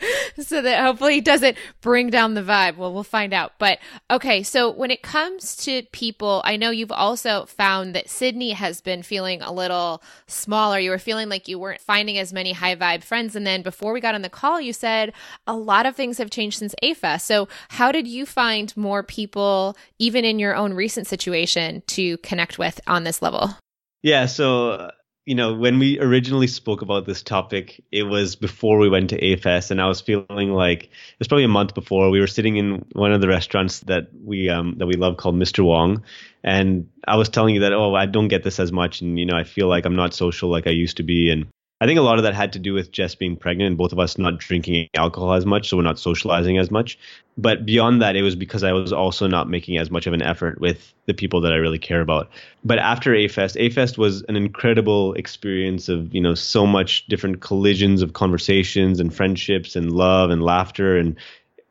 [laughs] so that hopefully he doesn't bring down the vibe. Well, we'll find out. But okay, so when it comes to people, I know you've also found that Sydney has been feeling a little smaller. You were feeling like you weren't finding as many high vibe friends, and then before we got on the call, you said a lot of things have changed since AFest. So how did you find more people, even in your own recent situation, to connect with on this level? Yeah, so you know, when we originally spoke about this topic, it was before we went to AFest, and I was feeling like it was probably a month before. We were sitting in one of the restaurants that we um, that we love called Mr. Wong, and I was telling you that oh, I don't get this as much, and you know, I feel like I'm not social like I used to be, and I think a lot of that had to do with Jess being pregnant and both of us not drinking alcohol as much, so we're not socializing as much. But beyond that, it was because I was also not making as much of an effort with the people that I really care about. But after AFest, AFest was an incredible experience of, you know, so much different collisions of conversations and friendships and love and laughter and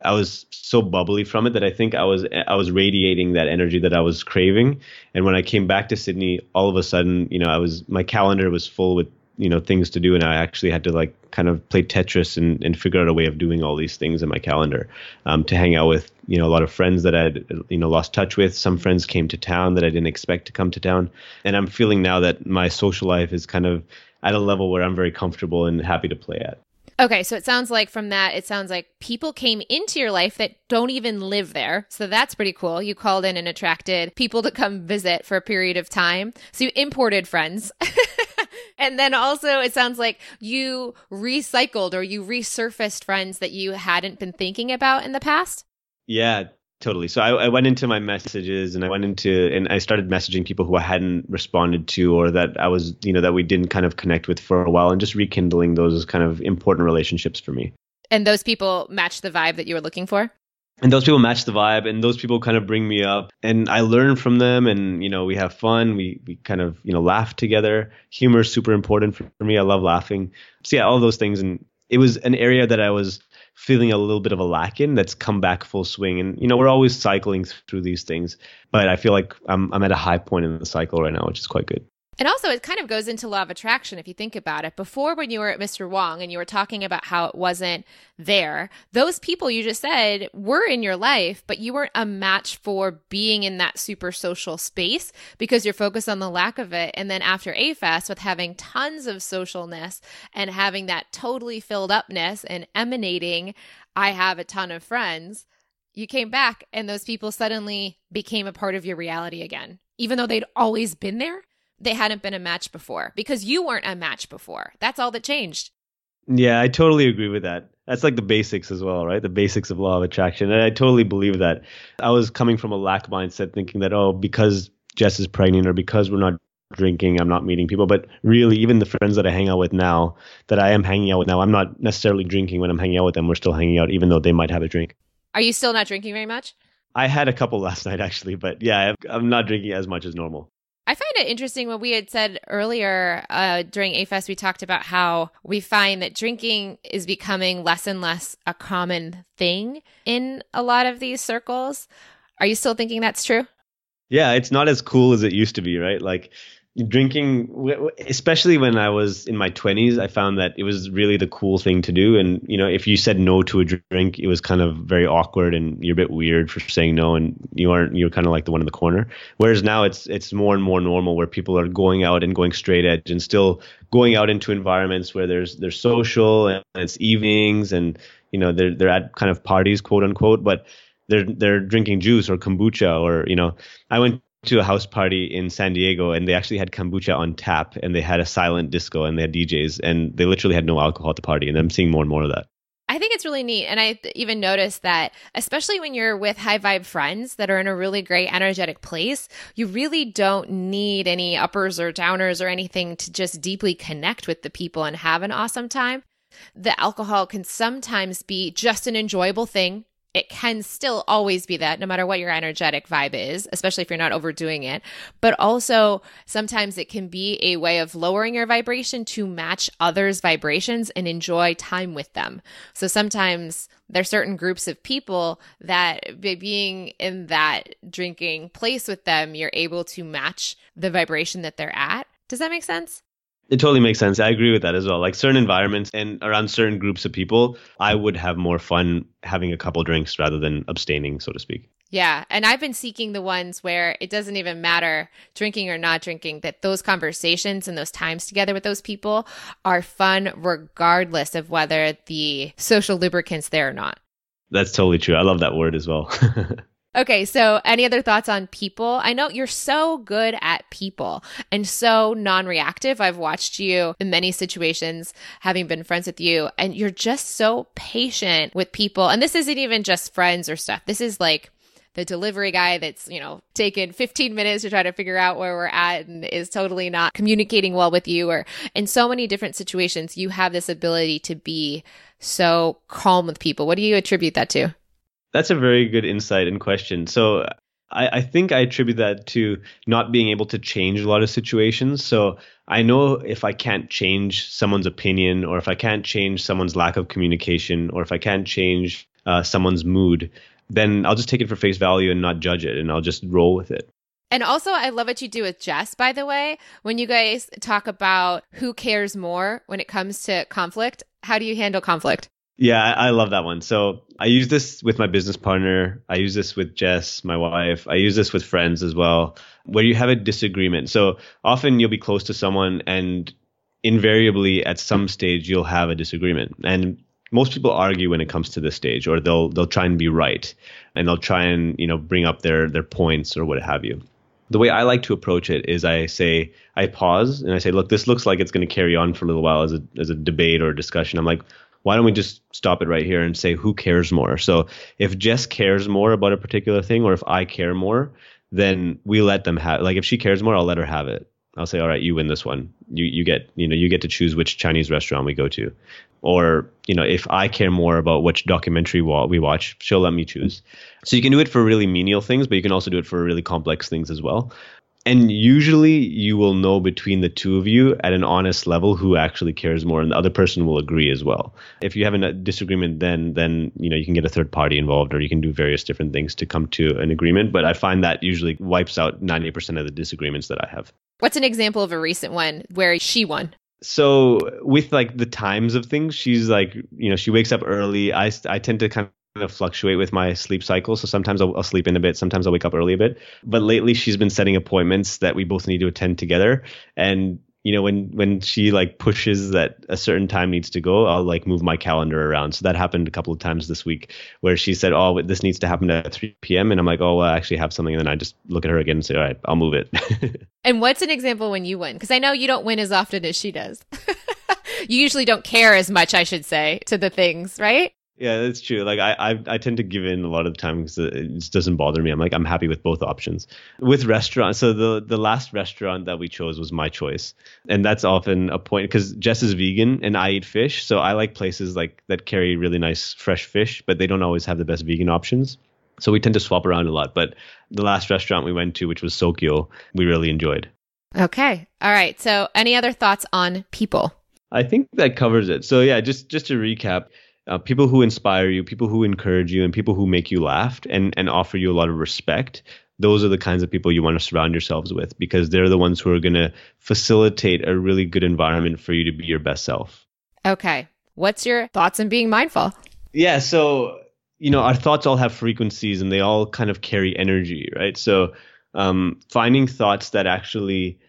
I was so bubbly from it that I think I was I was radiating that energy that I was craving. And when I came back to Sydney, all of a sudden, you know, I was my calendar was full with you know things to do and i actually had to like kind of play tetris and, and figure out a way of doing all these things in my calendar um, to hang out with you know a lot of friends that i'd you know lost touch with some friends came to town that i didn't expect to come to town and i'm feeling now that my social life is kind of at a level where i'm very comfortable and happy to play at Okay, so it sounds like from that, it sounds like people came into your life that don't even live there. So that's pretty cool. You called in and attracted people to come visit for a period of time. So you imported friends. [laughs] and then also, it sounds like you recycled or you resurfaced friends that you hadn't been thinking about in the past. Yeah, Totally. So I, I, went into my messages and I went into and I started messaging people who I hadn't responded to or that I was, you know, that we didn't kind of connect with for a while and just rekindling those kind of important relationships for me. And those people match the vibe that you were looking for? And those people match the vibe and those people kind of bring me up and I learn from them and, you know, we have fun. We, we kind of, you know, laugh together. Humor is super important for, for me. I love laughing. So yeah, all those things. And it was an area that I was feeling a little bit of a lack in that's come back full swing. And you know, we're always cycling through these things, but I feel like I'm I'm at a high point in the cycle right now, which is quite good. And also, it kind of goes into law of attraction if you think about it. Before, when you were at Mr. Wong and you were talking about how it wasn't there, those people you just said were in your life, but you weren't a match for being in that super social space because you're focused on the lack of it. And then after AFest, with having tons of socialness and having that totally filled upness and emanating, I have a ton of friends, you came back and those people suddenly became a part of your reality again, even though they'd always been there they hadn't been a match before because you weren't a match before. That's all that changed. Yeah, I totally agree with that. That's like the basics as well, right? The basics of law of attraction. And I totally believe that. I was coming from a lack mindset thinking that, oh, because Jess is pregnant or because we're not drinking, I'm not meeting people. But really, even the friends that I hang out with now, that I am hanging out with now, I'm not necessarily drinking when I'm hanging out with them. We're still hanging out, even though they might have a drink. Are you still not drinking very much? I had a couple last [laughs] night, actually. But yeah, I'm not drinking as much as normal. I find it interesting what we had said earlier uh, during AFest. We talked about how we find that drinking is becoming less and less a common thing in a lot of these circles. Are you still thinking that's true? Yeah, it's not as cool as it used to be, right? Like drinking especially when i was in my 20s i found that it was really the cool thing to do. And you know if you said no to a drink it was kind of very awkward and you're a bit weird for saying no and you aren't you're kind of like the one in the corner. Whereas now it's it's more and more normal where people are going out and going straight edge and still going out into environments where there's there's social and it's evenings and you know they're they're at kind of parties quote unquote but they're they're drinking juice or kombucha or you know. I went to a house party in San Diego and they actually had kombucha on tap and they had a silent disco and they had DJs and they literally had no alcohol at the party and I'm seeing more and more of that. I think it's really neat. And I even noticed that, especially when you're with high vibe friends that are in a really great energetic place, you really don't need any uppers or downers or anything to just deeply connect with the people and have an awesome time. The alcohol can sometimes be just an enjoyable thing it can still always be that no matter what your energetic vibe is, especially if you're not overdoing it. But also, sometimes it can be a way of lowering your vibration to match others' vibrations and enjoy time with them. So sometimes there's certain groups of people that being in that drinking place with them, you're able to match the vibration that they're at. Does that make sense? It totally makes sense. I agree with that as well. Like certain environments and around certain groups of people, I would have more fun having a couple drinks rather than abstaining, so to speak. Yeah. And I've been seeking the ones where it doesn't even matter drinking or not drinking, that those conversations and those times together with those people are fun regardless of whether the social lubricant's there or not. That's totally true. I love that word as well. [laughs] Okay, so any other thoughts on people? I know you're so good at people and so non reactive. I've watched you in many situations, having been friends with you, and you're just so patient with people. And this isn't even just friends or stuff. This is like the delivery guy that's, you know, taken 15 minutes to try to figure out where we're at and is totally not communicating well with you. Or in so many different situations, you have this ability to be so calm with people. What do you attribute that to? That's a very good insight and question. So I, I, think I attribute that to not being able to change a lot of situations. So I know if I can't change someone's opinion, or if I can't change someone's lack of communication, or if I can't change uh, someone's mood, then I'll just take it for face value and not judge it, and I'll just roll with it. And also, I love what you do with Jess, by the way. When you guys talk about who cares more when it comes to conflict, how do you handle conflict? Yeah, I, love that one. So I use this with my business partner. I use this with Jess, my wife. I use this with friends as well, where you have a disagreement. So often you'll be close to someone and invariably at some stage you'll have a disagreement. And most people argue when it comes to this stage or they'll they'll try and be right and they'll try and, you know, bring up their their points or what have you the way I like to approach it is I say I pause and I say, look, this looks like it's going to carry on for a little while as a as a debate or a discussion. I'm like, why don't we just stop it right here and say who cares more? So if Jess cares more about a particular thing, or if I care more, then we let them have. Like if she cares more, I'll let her have it. I'll say, all right, you win this one. You you get you know you get to choose which Chinese restaurant we go to, or you know if I care more about which documentary we watch, she'll let me choose. So you can do it for really menial things, but you can also do it for really complex things as well and usually you will know between the two of you at an honest level who actually cares more and the other person will agree as well. If you have a disagreement then then you know you can get a third party involved or you can do various different things to come to an agreement but i find that usually wipes out 90% of the disagreements that i have. What's an example of a recent one where she won? So with like the times of things she's like you know she wakes up early. I i tend to kind of of fluctuate with my sleep cycle. So sometimes I'll, I'll, sleep in a bit, sometimes I'll wake up early a bit. But lately, she's been setting appointments that we both need to attend together. And you know, when when she like pushes that a certain time needs to go, I'll like move my calendar around. So that happened a couple of times this week, where she said, "Oh, this needs to happen at 3 p.m." and I'm like, "Oh, well, I actually have something." And then I just look at her again and say, "All right, I'll move it." [laughs] and what's an example when you win? Because I know you don't win as often as she does. [laughs] you usually don't care as much, I should say, to the things, right? Yeah, that's true. Like I, I, I tend to give in a lot of the time because it just doesn't bother me. I'm like, I'm happy with both options. With restaurants, so the the last restaurant that we chose was my choice, and that's often a point because Jess is vegan and I eat fish, so I like places like that carry really nice fresh fish, but they don't always have the best vegan options. So we tend to swap around a lot. But the last restaurant we went to, which was Sokyo, we really enjoyed. Okay. All right. So any other thoughts on people? I think that covers it. So yeah, just just to recap uh, people who inspire you, people who encourage you, and people who make you laugh and, and offer you a lot of respect. Those are the kinds of people you want to surround yourselves with because they're the ones who are going to facilitate a really good environment for you to be your best self. Okay. What's your thoughts on being mindful? Yeah. So, you know, our thoughts all have frequencies and they all kind of carry energy, right? So, um, finding thoughts that actually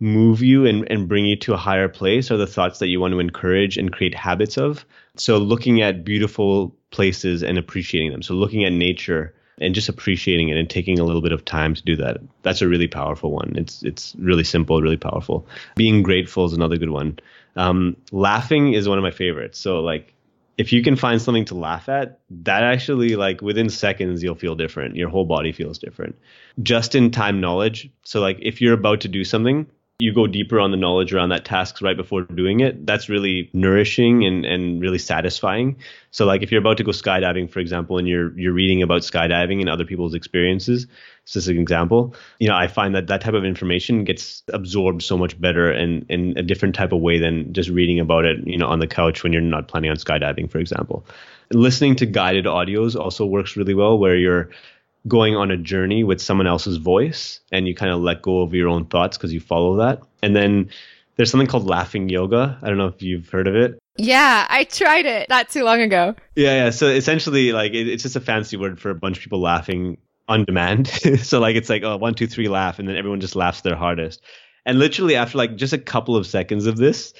move you and, and bring you to a higher place are the thoughts that you want to encourage and create habits of. So looking at beautiful places and appreciating them. So looking at nature and just appreciating it and taking a little bit of time to do that. That's a really powerful one. It's it's really simple, really powerful. Being grateful is another good one. Um, laughing is one of my favorites. So like if you can find something to laugh at, that actually like within seconds you'll feel different. Your whole body feels different. Just in time knowledge. So like if you're about to do something, you go deeper on the knowledge around that task right before doing it, that's really nourishing and, and really satisfying. So like if you're about to go skydiving, for example, and you're you're reading about skydiving and other people's experiences, it's just an example. You know, I find that that type of information gets absorbed so much better and in a different type of way than just reading about it, you know, on the couch when you're not planning on skydiving, for example. Listening to guided audios also works really well where you're going on a journey with someone else's voice and you kind of let go of your own thoughts because you follow that. And then there's something called laughing yoga. I don't know if you've heard of it. Yeah, I tried it not too long ago. Yeah, yeah. So essentially, like, it, it's just a fancy word for a bunch of people laughing on demand. [laughs] so, like, it's like, oh, one, two, three, laugh. And then everyone just laughs their hardest. And literally, after like just a couple of seconds of this,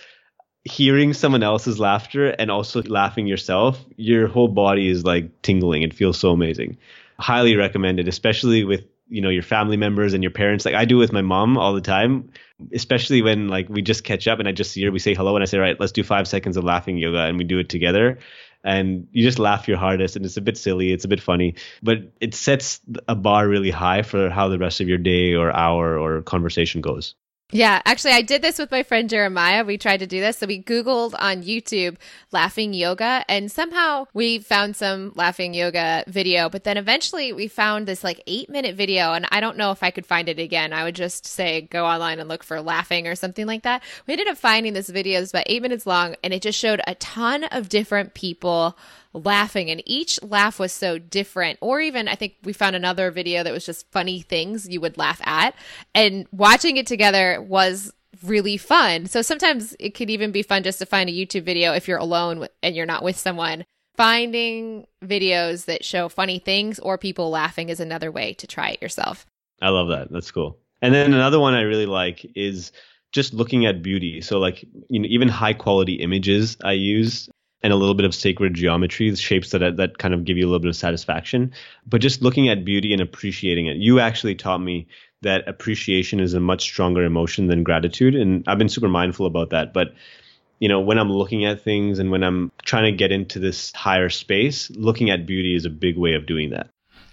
hearing someone else's laughter and also laughing yourself, your whole body is like tingling. It feels so amazing highly recommended, especially with you know your family members and your parents. Like I do with my mom all the time, especially when like we just catch up and I just see her, we say hello, and I say, right, let's do five seconds of laughing yoga, and we do it together. And you just laugh your hardest, and it's a bit silly, it's a bit funny, but it sets a bar really high for how the rest of your day or hour or conversation goes. Yeah, actually, I did this with my friend Jeremiah. We tried to do this. So we Googled on YouTube laughing yoga, and somehow we found some laughing yoga video. But then eventually we found this like eight minute video, and I don't know if I could find it again. I would just say go online and look for laughing or something like that. We ended up finding this video, it's about eight minutes long, and it just showed a ton of different people laughing and each laugh was so different. Or even i think we found another video that was just funny things you would laugh at and watching it together was really fun. So sometimes it could even be fun just to find a youtube video if you're alone and you're not with someone. Finding videos that show funny things or people laughing is another way to try it yourself. I love that. That's cool. And then another one i really like is just looking at beauty. So like you know even high quality images i use and a little bit of sacred geometry, the shapes that that kind of give you a little bit of satisfaction. But just looking at beauty and appreciating it. You actually taught me that appreciation is a much stronger emotion than gratitude, and I've been super mindful about that. But you know, when I'm looking at things and when I'm trying to get into this higher space, looking at beauty is a big way of doing that.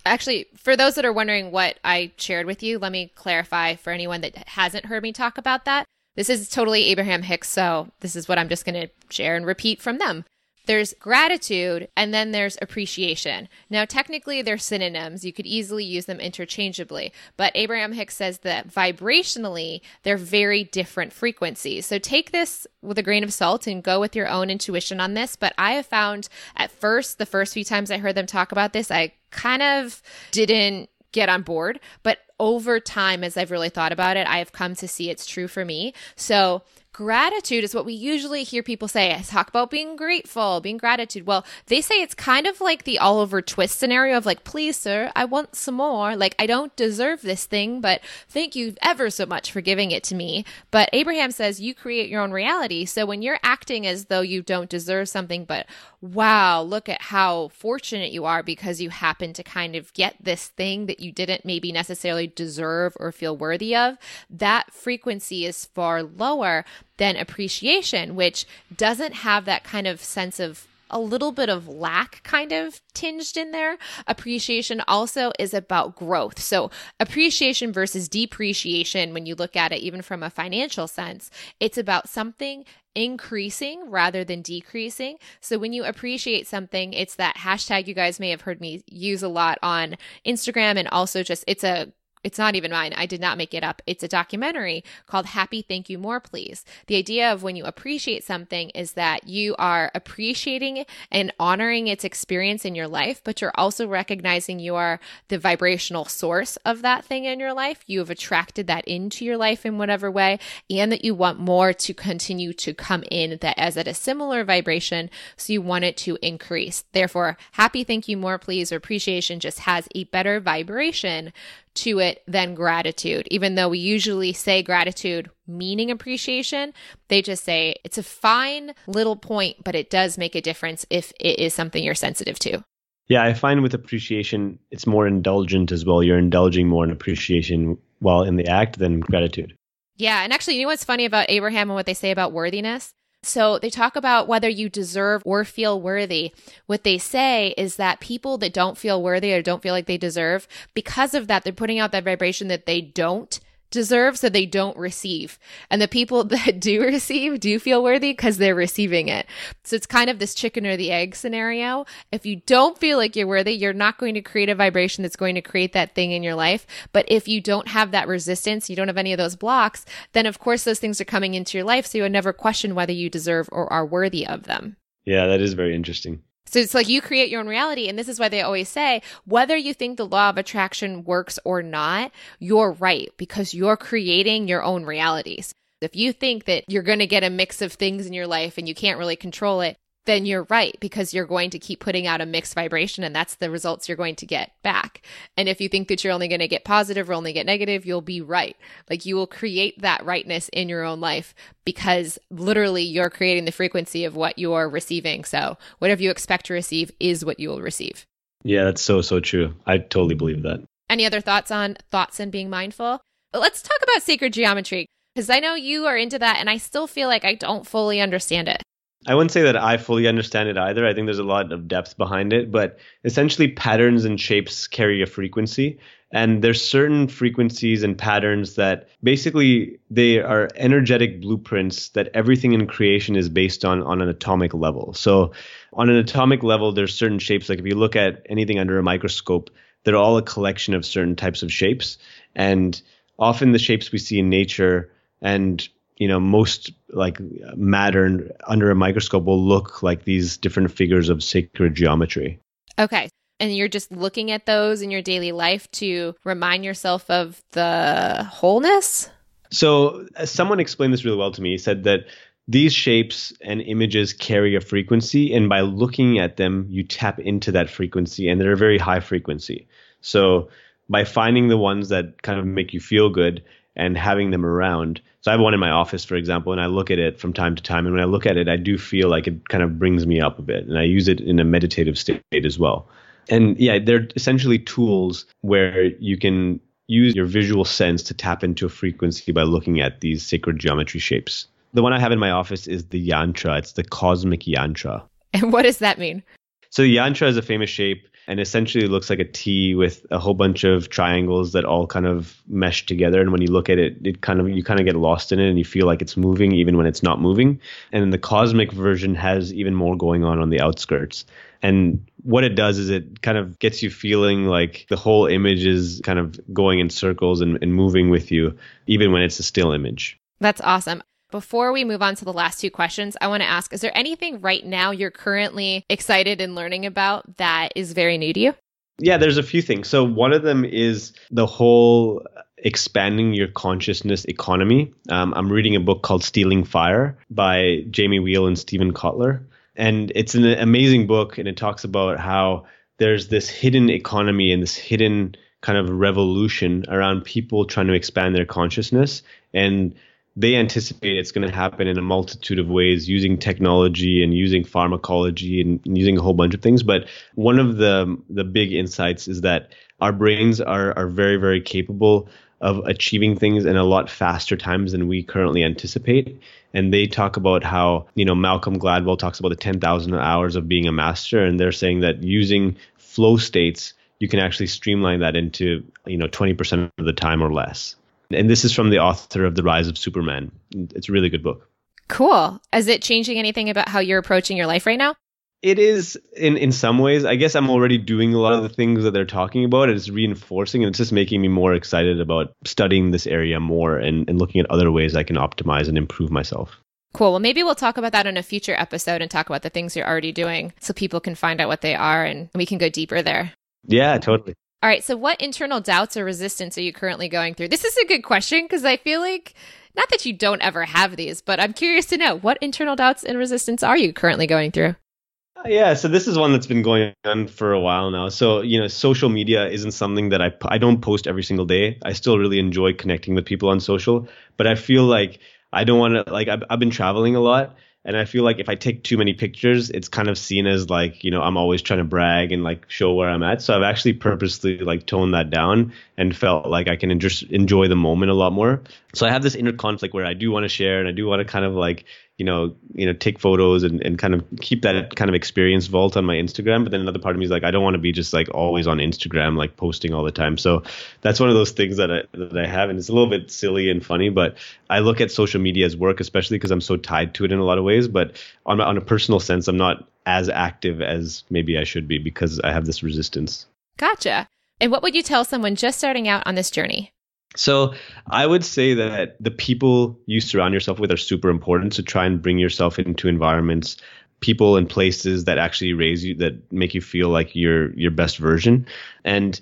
Actually, for those that are wondering what I shared with you, let me clarify for anyone that hasn't heard me talk about that. This is totally Abraham Hicks, so this is what I'm just going to share and repeat from them. There's gratitude and then there's appreciation. Now, technically, they're synonyms. You could easily use them interchangeably, but Abraham Hicks says that vibrationally, they're very different frequencies. So take this with a grain of salt and go with your own intuition on this. But I have found at first, the first few times I heard them talk about this, I kind of didn't get on board. But over time, as I've really thought about it, I have come to see it's true for me. So gratitude is what we usually hear people say. I talk about being grateful, being gratitude. Well, they say it's kind of like the Oliver Twist scenario of like, please, sir, I want some more. Like, I don't deserve this thing, but thank you ever so much for giving it to me. But Abraham says you create your own reality. So when you're acting as though you don't deserve something, but wow, look at how fortunate you are because you happen to kind of get this thing that you didn't maybe necessarily deserve or feel worthy of, that frequency is far lower than appreciation, which doesn't have that kind of sense of a little bit of lack kind of tinged in there. Appreciation also is about growth. So, appreciation versus depreciation, when you look at it, even from a financial sense, it's about something increasing rather than decreasing. So, when you appreciate something, it's that hashtag you guys may have heard me use a lot on Instagram and also just it's a it's not even mine. I did not make it up. It's a documentary called Happy Thank You More Please. The idea of when you appreciate something is that you are appreciating and honoring its experience in your life, but you're also recognizing you are the vibrational source of that thing in your life. You have attracted that into your life in whatever way, and that you want more to continue to come in that as at a similar vibration. So you want it to increase. Therefore, happy thank you more please or appreciation just has a better vibration to it than gratitude. Even though we usually say gratitude meaning appreciation, they just say it's a fine little point, but it does make a difference if it is something you're sensitive to. Yeah, I find with appreciation, it's more indulgent as well. You're indulging more in appreciation while in the act than gratitude. Yeah. And actually, you know what's funny about Abraham and what they say about worthiness? So they talk about whether you deserve or feel worthy. What they say is that people that don't feel worthy or don't feel like they deserve, because of that, they're putting out that vibration that they don't deserve so they don't receive. And the people [laughs] that do receive do feel worthy because they're receiving it. So it's kind of this chicken or the egg scenario. If you don't feel like you're worthy, you're not going to create a vibration that's going to create that thing in your life. But if you don't have that resistance, you don't have any of those blocks, then of course those things are coming into your life. So you would never question whether you deserve or are worthy of them. Yeah, that is very interesting. So it's like you create your own reality. And this is why they always say whether you think the law of attraction works or not, you're right because you're creating your own realities. If you think that you're going to get a mix of things in your life and you can't really control it, then you're right because you're going to keep putting out a mixed vibration and that's the results you're going to get back. And if you think that you're only going to get positive or only get negative, you'll be right. Like you will create that rightness in your own life because literally you're creating the frequency of what you're receiving. So whatever you expect to receive is what you will receive. Yeah, that's so, so true. I totally believe that. Any other thoughts on thoughts and being mindful? Let's talk about sacred geometry because I know you are into that and I still feel like I don't fully understand it. I wouldn't say that I fully understand it either. I think there's a lot of depth behind it, but essentially patterns and shapes carry a frequency. And there's certain frequencies and patterns that basically they are energetic blueprints that everything in creation is based on on an atomic level. So on an atomic level, there's certain shapes. Like if you look at anything under a microscope, they're all a collection of certain types of shapes. And often the shapes we see in nature and you know most like matter under a microscope will look like these different figures of sacred geometry. Okay. And you're just looking at those in your daily life to remind yourself of the wholeness? So uh, someone explained this really well to me. He said that these shapes and images carry a frequency and by looking at them you tap into that frequency and they're a very high frequency. So by finding the ones that kind of make you feel good and having them around. So I have one in my office, for example, and I look at it from time to time. And when I look at it, I do feel like it kind of brings me up a bit. And I use it in a meditative state as well. And yeah, they're essentially tools where you can use your visual sense to tap into a frequency by looking at these sacred geometry shapes. The one I have in my office is the yantra. It's the cosmic yantra. [laughs] And what does that mean? So the yantra is a famous shape and essentially it looks like a T with a whole bunch of triangles that all kind of mesh together. And when you look at it, it kind of you kind of get lost in it, and you feel like it's moving even when it's not moving. And then the cosmic version has even more going on on the outskirts. And what it does is it kind of gets you feeling like the whole image is kind of going in circles and, and moving with you, even when it's a still image. That's awesome. Before we move on to the last two questions, I want to ask Is there anything right now you're currently excited and learning about that is very new to you? Yeah, there's a few things. So, one of them is the whole expanding your consciousness economy. Um, I'm reading a book called Stealing Fire by Jamie Wheal and Steven Kotler. And it's an amazing book, and it talks about how there's this hidden economy and this hidden kind of revolution around people trying to expand their consciousness. And they anticipate it's going to happen in a multitude of ways using technology and using pharmacology and using a whole bunch of things. But one of the the big insights is that our brains are are very very capable of achieving things in a lot faster times than we currently anticipate. And they talk about how you know Malcolm Gladwell talks about the 10,000 hours of being a master and they're saying that using flow states you can actually streamline that into you know 20% of the time or less and this is from the author of The Rise of Superman. It's a really good book. Cool. Is it changing anything about how you're approaching your life right now? It is in in some ways. I guess I'm already doing a lot of the things that they're talking about. It's reinforcing and it's just making me more excited about studying this area more and, and looking at other ways I can optimize and improve myself. Cool. Well, maybe we'll talk about that in a future episode and talk about the things you're already doing so people can find out what they are and we can go deeper there. Yeah, totally. All right. So, what internal doubts or resistance are you currently going through? This is a good question because I feel like not that you don't ever have these, but I'm curious to know what internal doubts and resistance are you currently going through? Uh, yeah, so this is one that's been going on for a while now. So, you know, social media isn't something that I I don't post every single day. I still really enjoy connecting with people on social, but I feel like I don't want to like I've, I've been traveling a lot and I feel like if I take too many pictures, it's kind of seen as like, you know, I'm always trying to brag and like show where I'm at. So I've actually purposely like toned that down and felt like I can just enjoy the moment a lot more. So I have this inner conflict where I do want to share and I do want to kind of like you know, you know, take photos and, and kind of keep that kind of experience vault on my Instagram. But then another part of me is like, I don't want to be just like always on Instagram, like posting all the time. So that's one of those things that I that I have, and it's a little bit silly and funny. But I look at social media as work, especially because I'm so tied to it in a lot of ways. But on on a personal sense, I'm not as active as maybe I should be because I have this resistance. Gotcha. And what would you tell someone just starting out on this journey? So I would say that the people you surround yourself with are super important. So try and bring yourself into environments, people and places that actually raise you, that make you feel like your your best version. And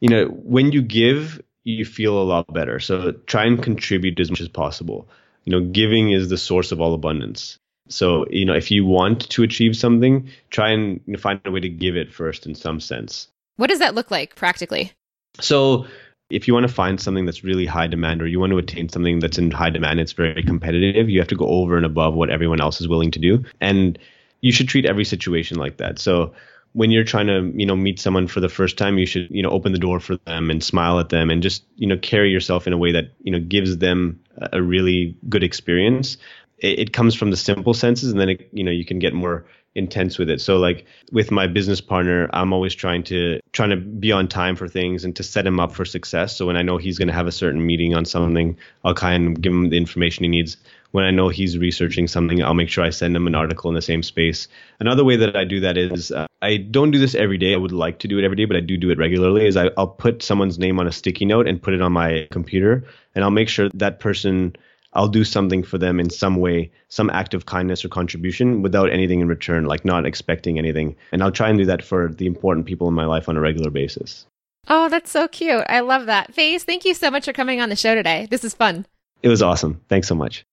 you know, when you give, you feel a lot better. So try and contribute as much as possible. You know, giving is the source of all abundance. So, you know, if you want to achieve something, try and find a way to give it first in some sense. What does that look like practically? So, if you want to find something that's really high demand or you want to attain something that's in high demand, it's very competitive, you have to go over and above what everyone else is willing to do. And you should treat every situation like that. So when you're trying to, you know, meet someone for the first time, you should, you know, open the door for them and smile at them and just, you know, carry yourself in a way that, you know, gives them a really good experience it, it comes from the simple senses, and then it, you know you can get more intense with it. So like with my business partner, I'm always trying to trying to be on time for things and to set him up for success. So when I know he's going to have a certain meeting on something, I'll kind of give him the information he needs. When I know he's researching something, I'll make sure I send him an article in the same space. Another way that I do that is uh, I don't do this every day. I would like to do it every day, but I do do it regularly. Is I, I'll put someone's name on a sticky note and put it on my computer, and I'll make sure that person I'll do something for them in some way, some act of kindness or contribution without anything in return, like not expecting anything. And I'll try and do that for the important people in my life on a regular basis. Oh, that's so cute. I love that. Faiz, thank you so much for coming on the show today. This is fun. It was awesome. Thanks so much.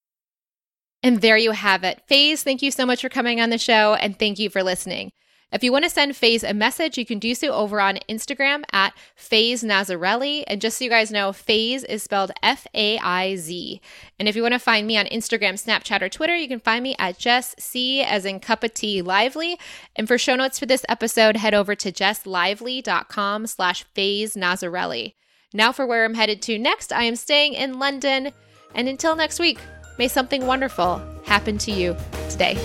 And there you have it. Faiz, thank you so much for coming on the show and thank you for listening. If you want to send Faiz a message, you can do so over on Instagram at Faiz Nazarali. And just so you guys know, Faiz is spelled F A I Z. And if you want to find me on Instagram, Snapchat, or Twitter, you can find me at Jess C as in cup of tea lively. And for show notes for this episode, head over to jesslively.com slash Faiz Nazarali. Now for where I'm headed to next, I am staying in London. And until next week, may something wonderful happen to you today.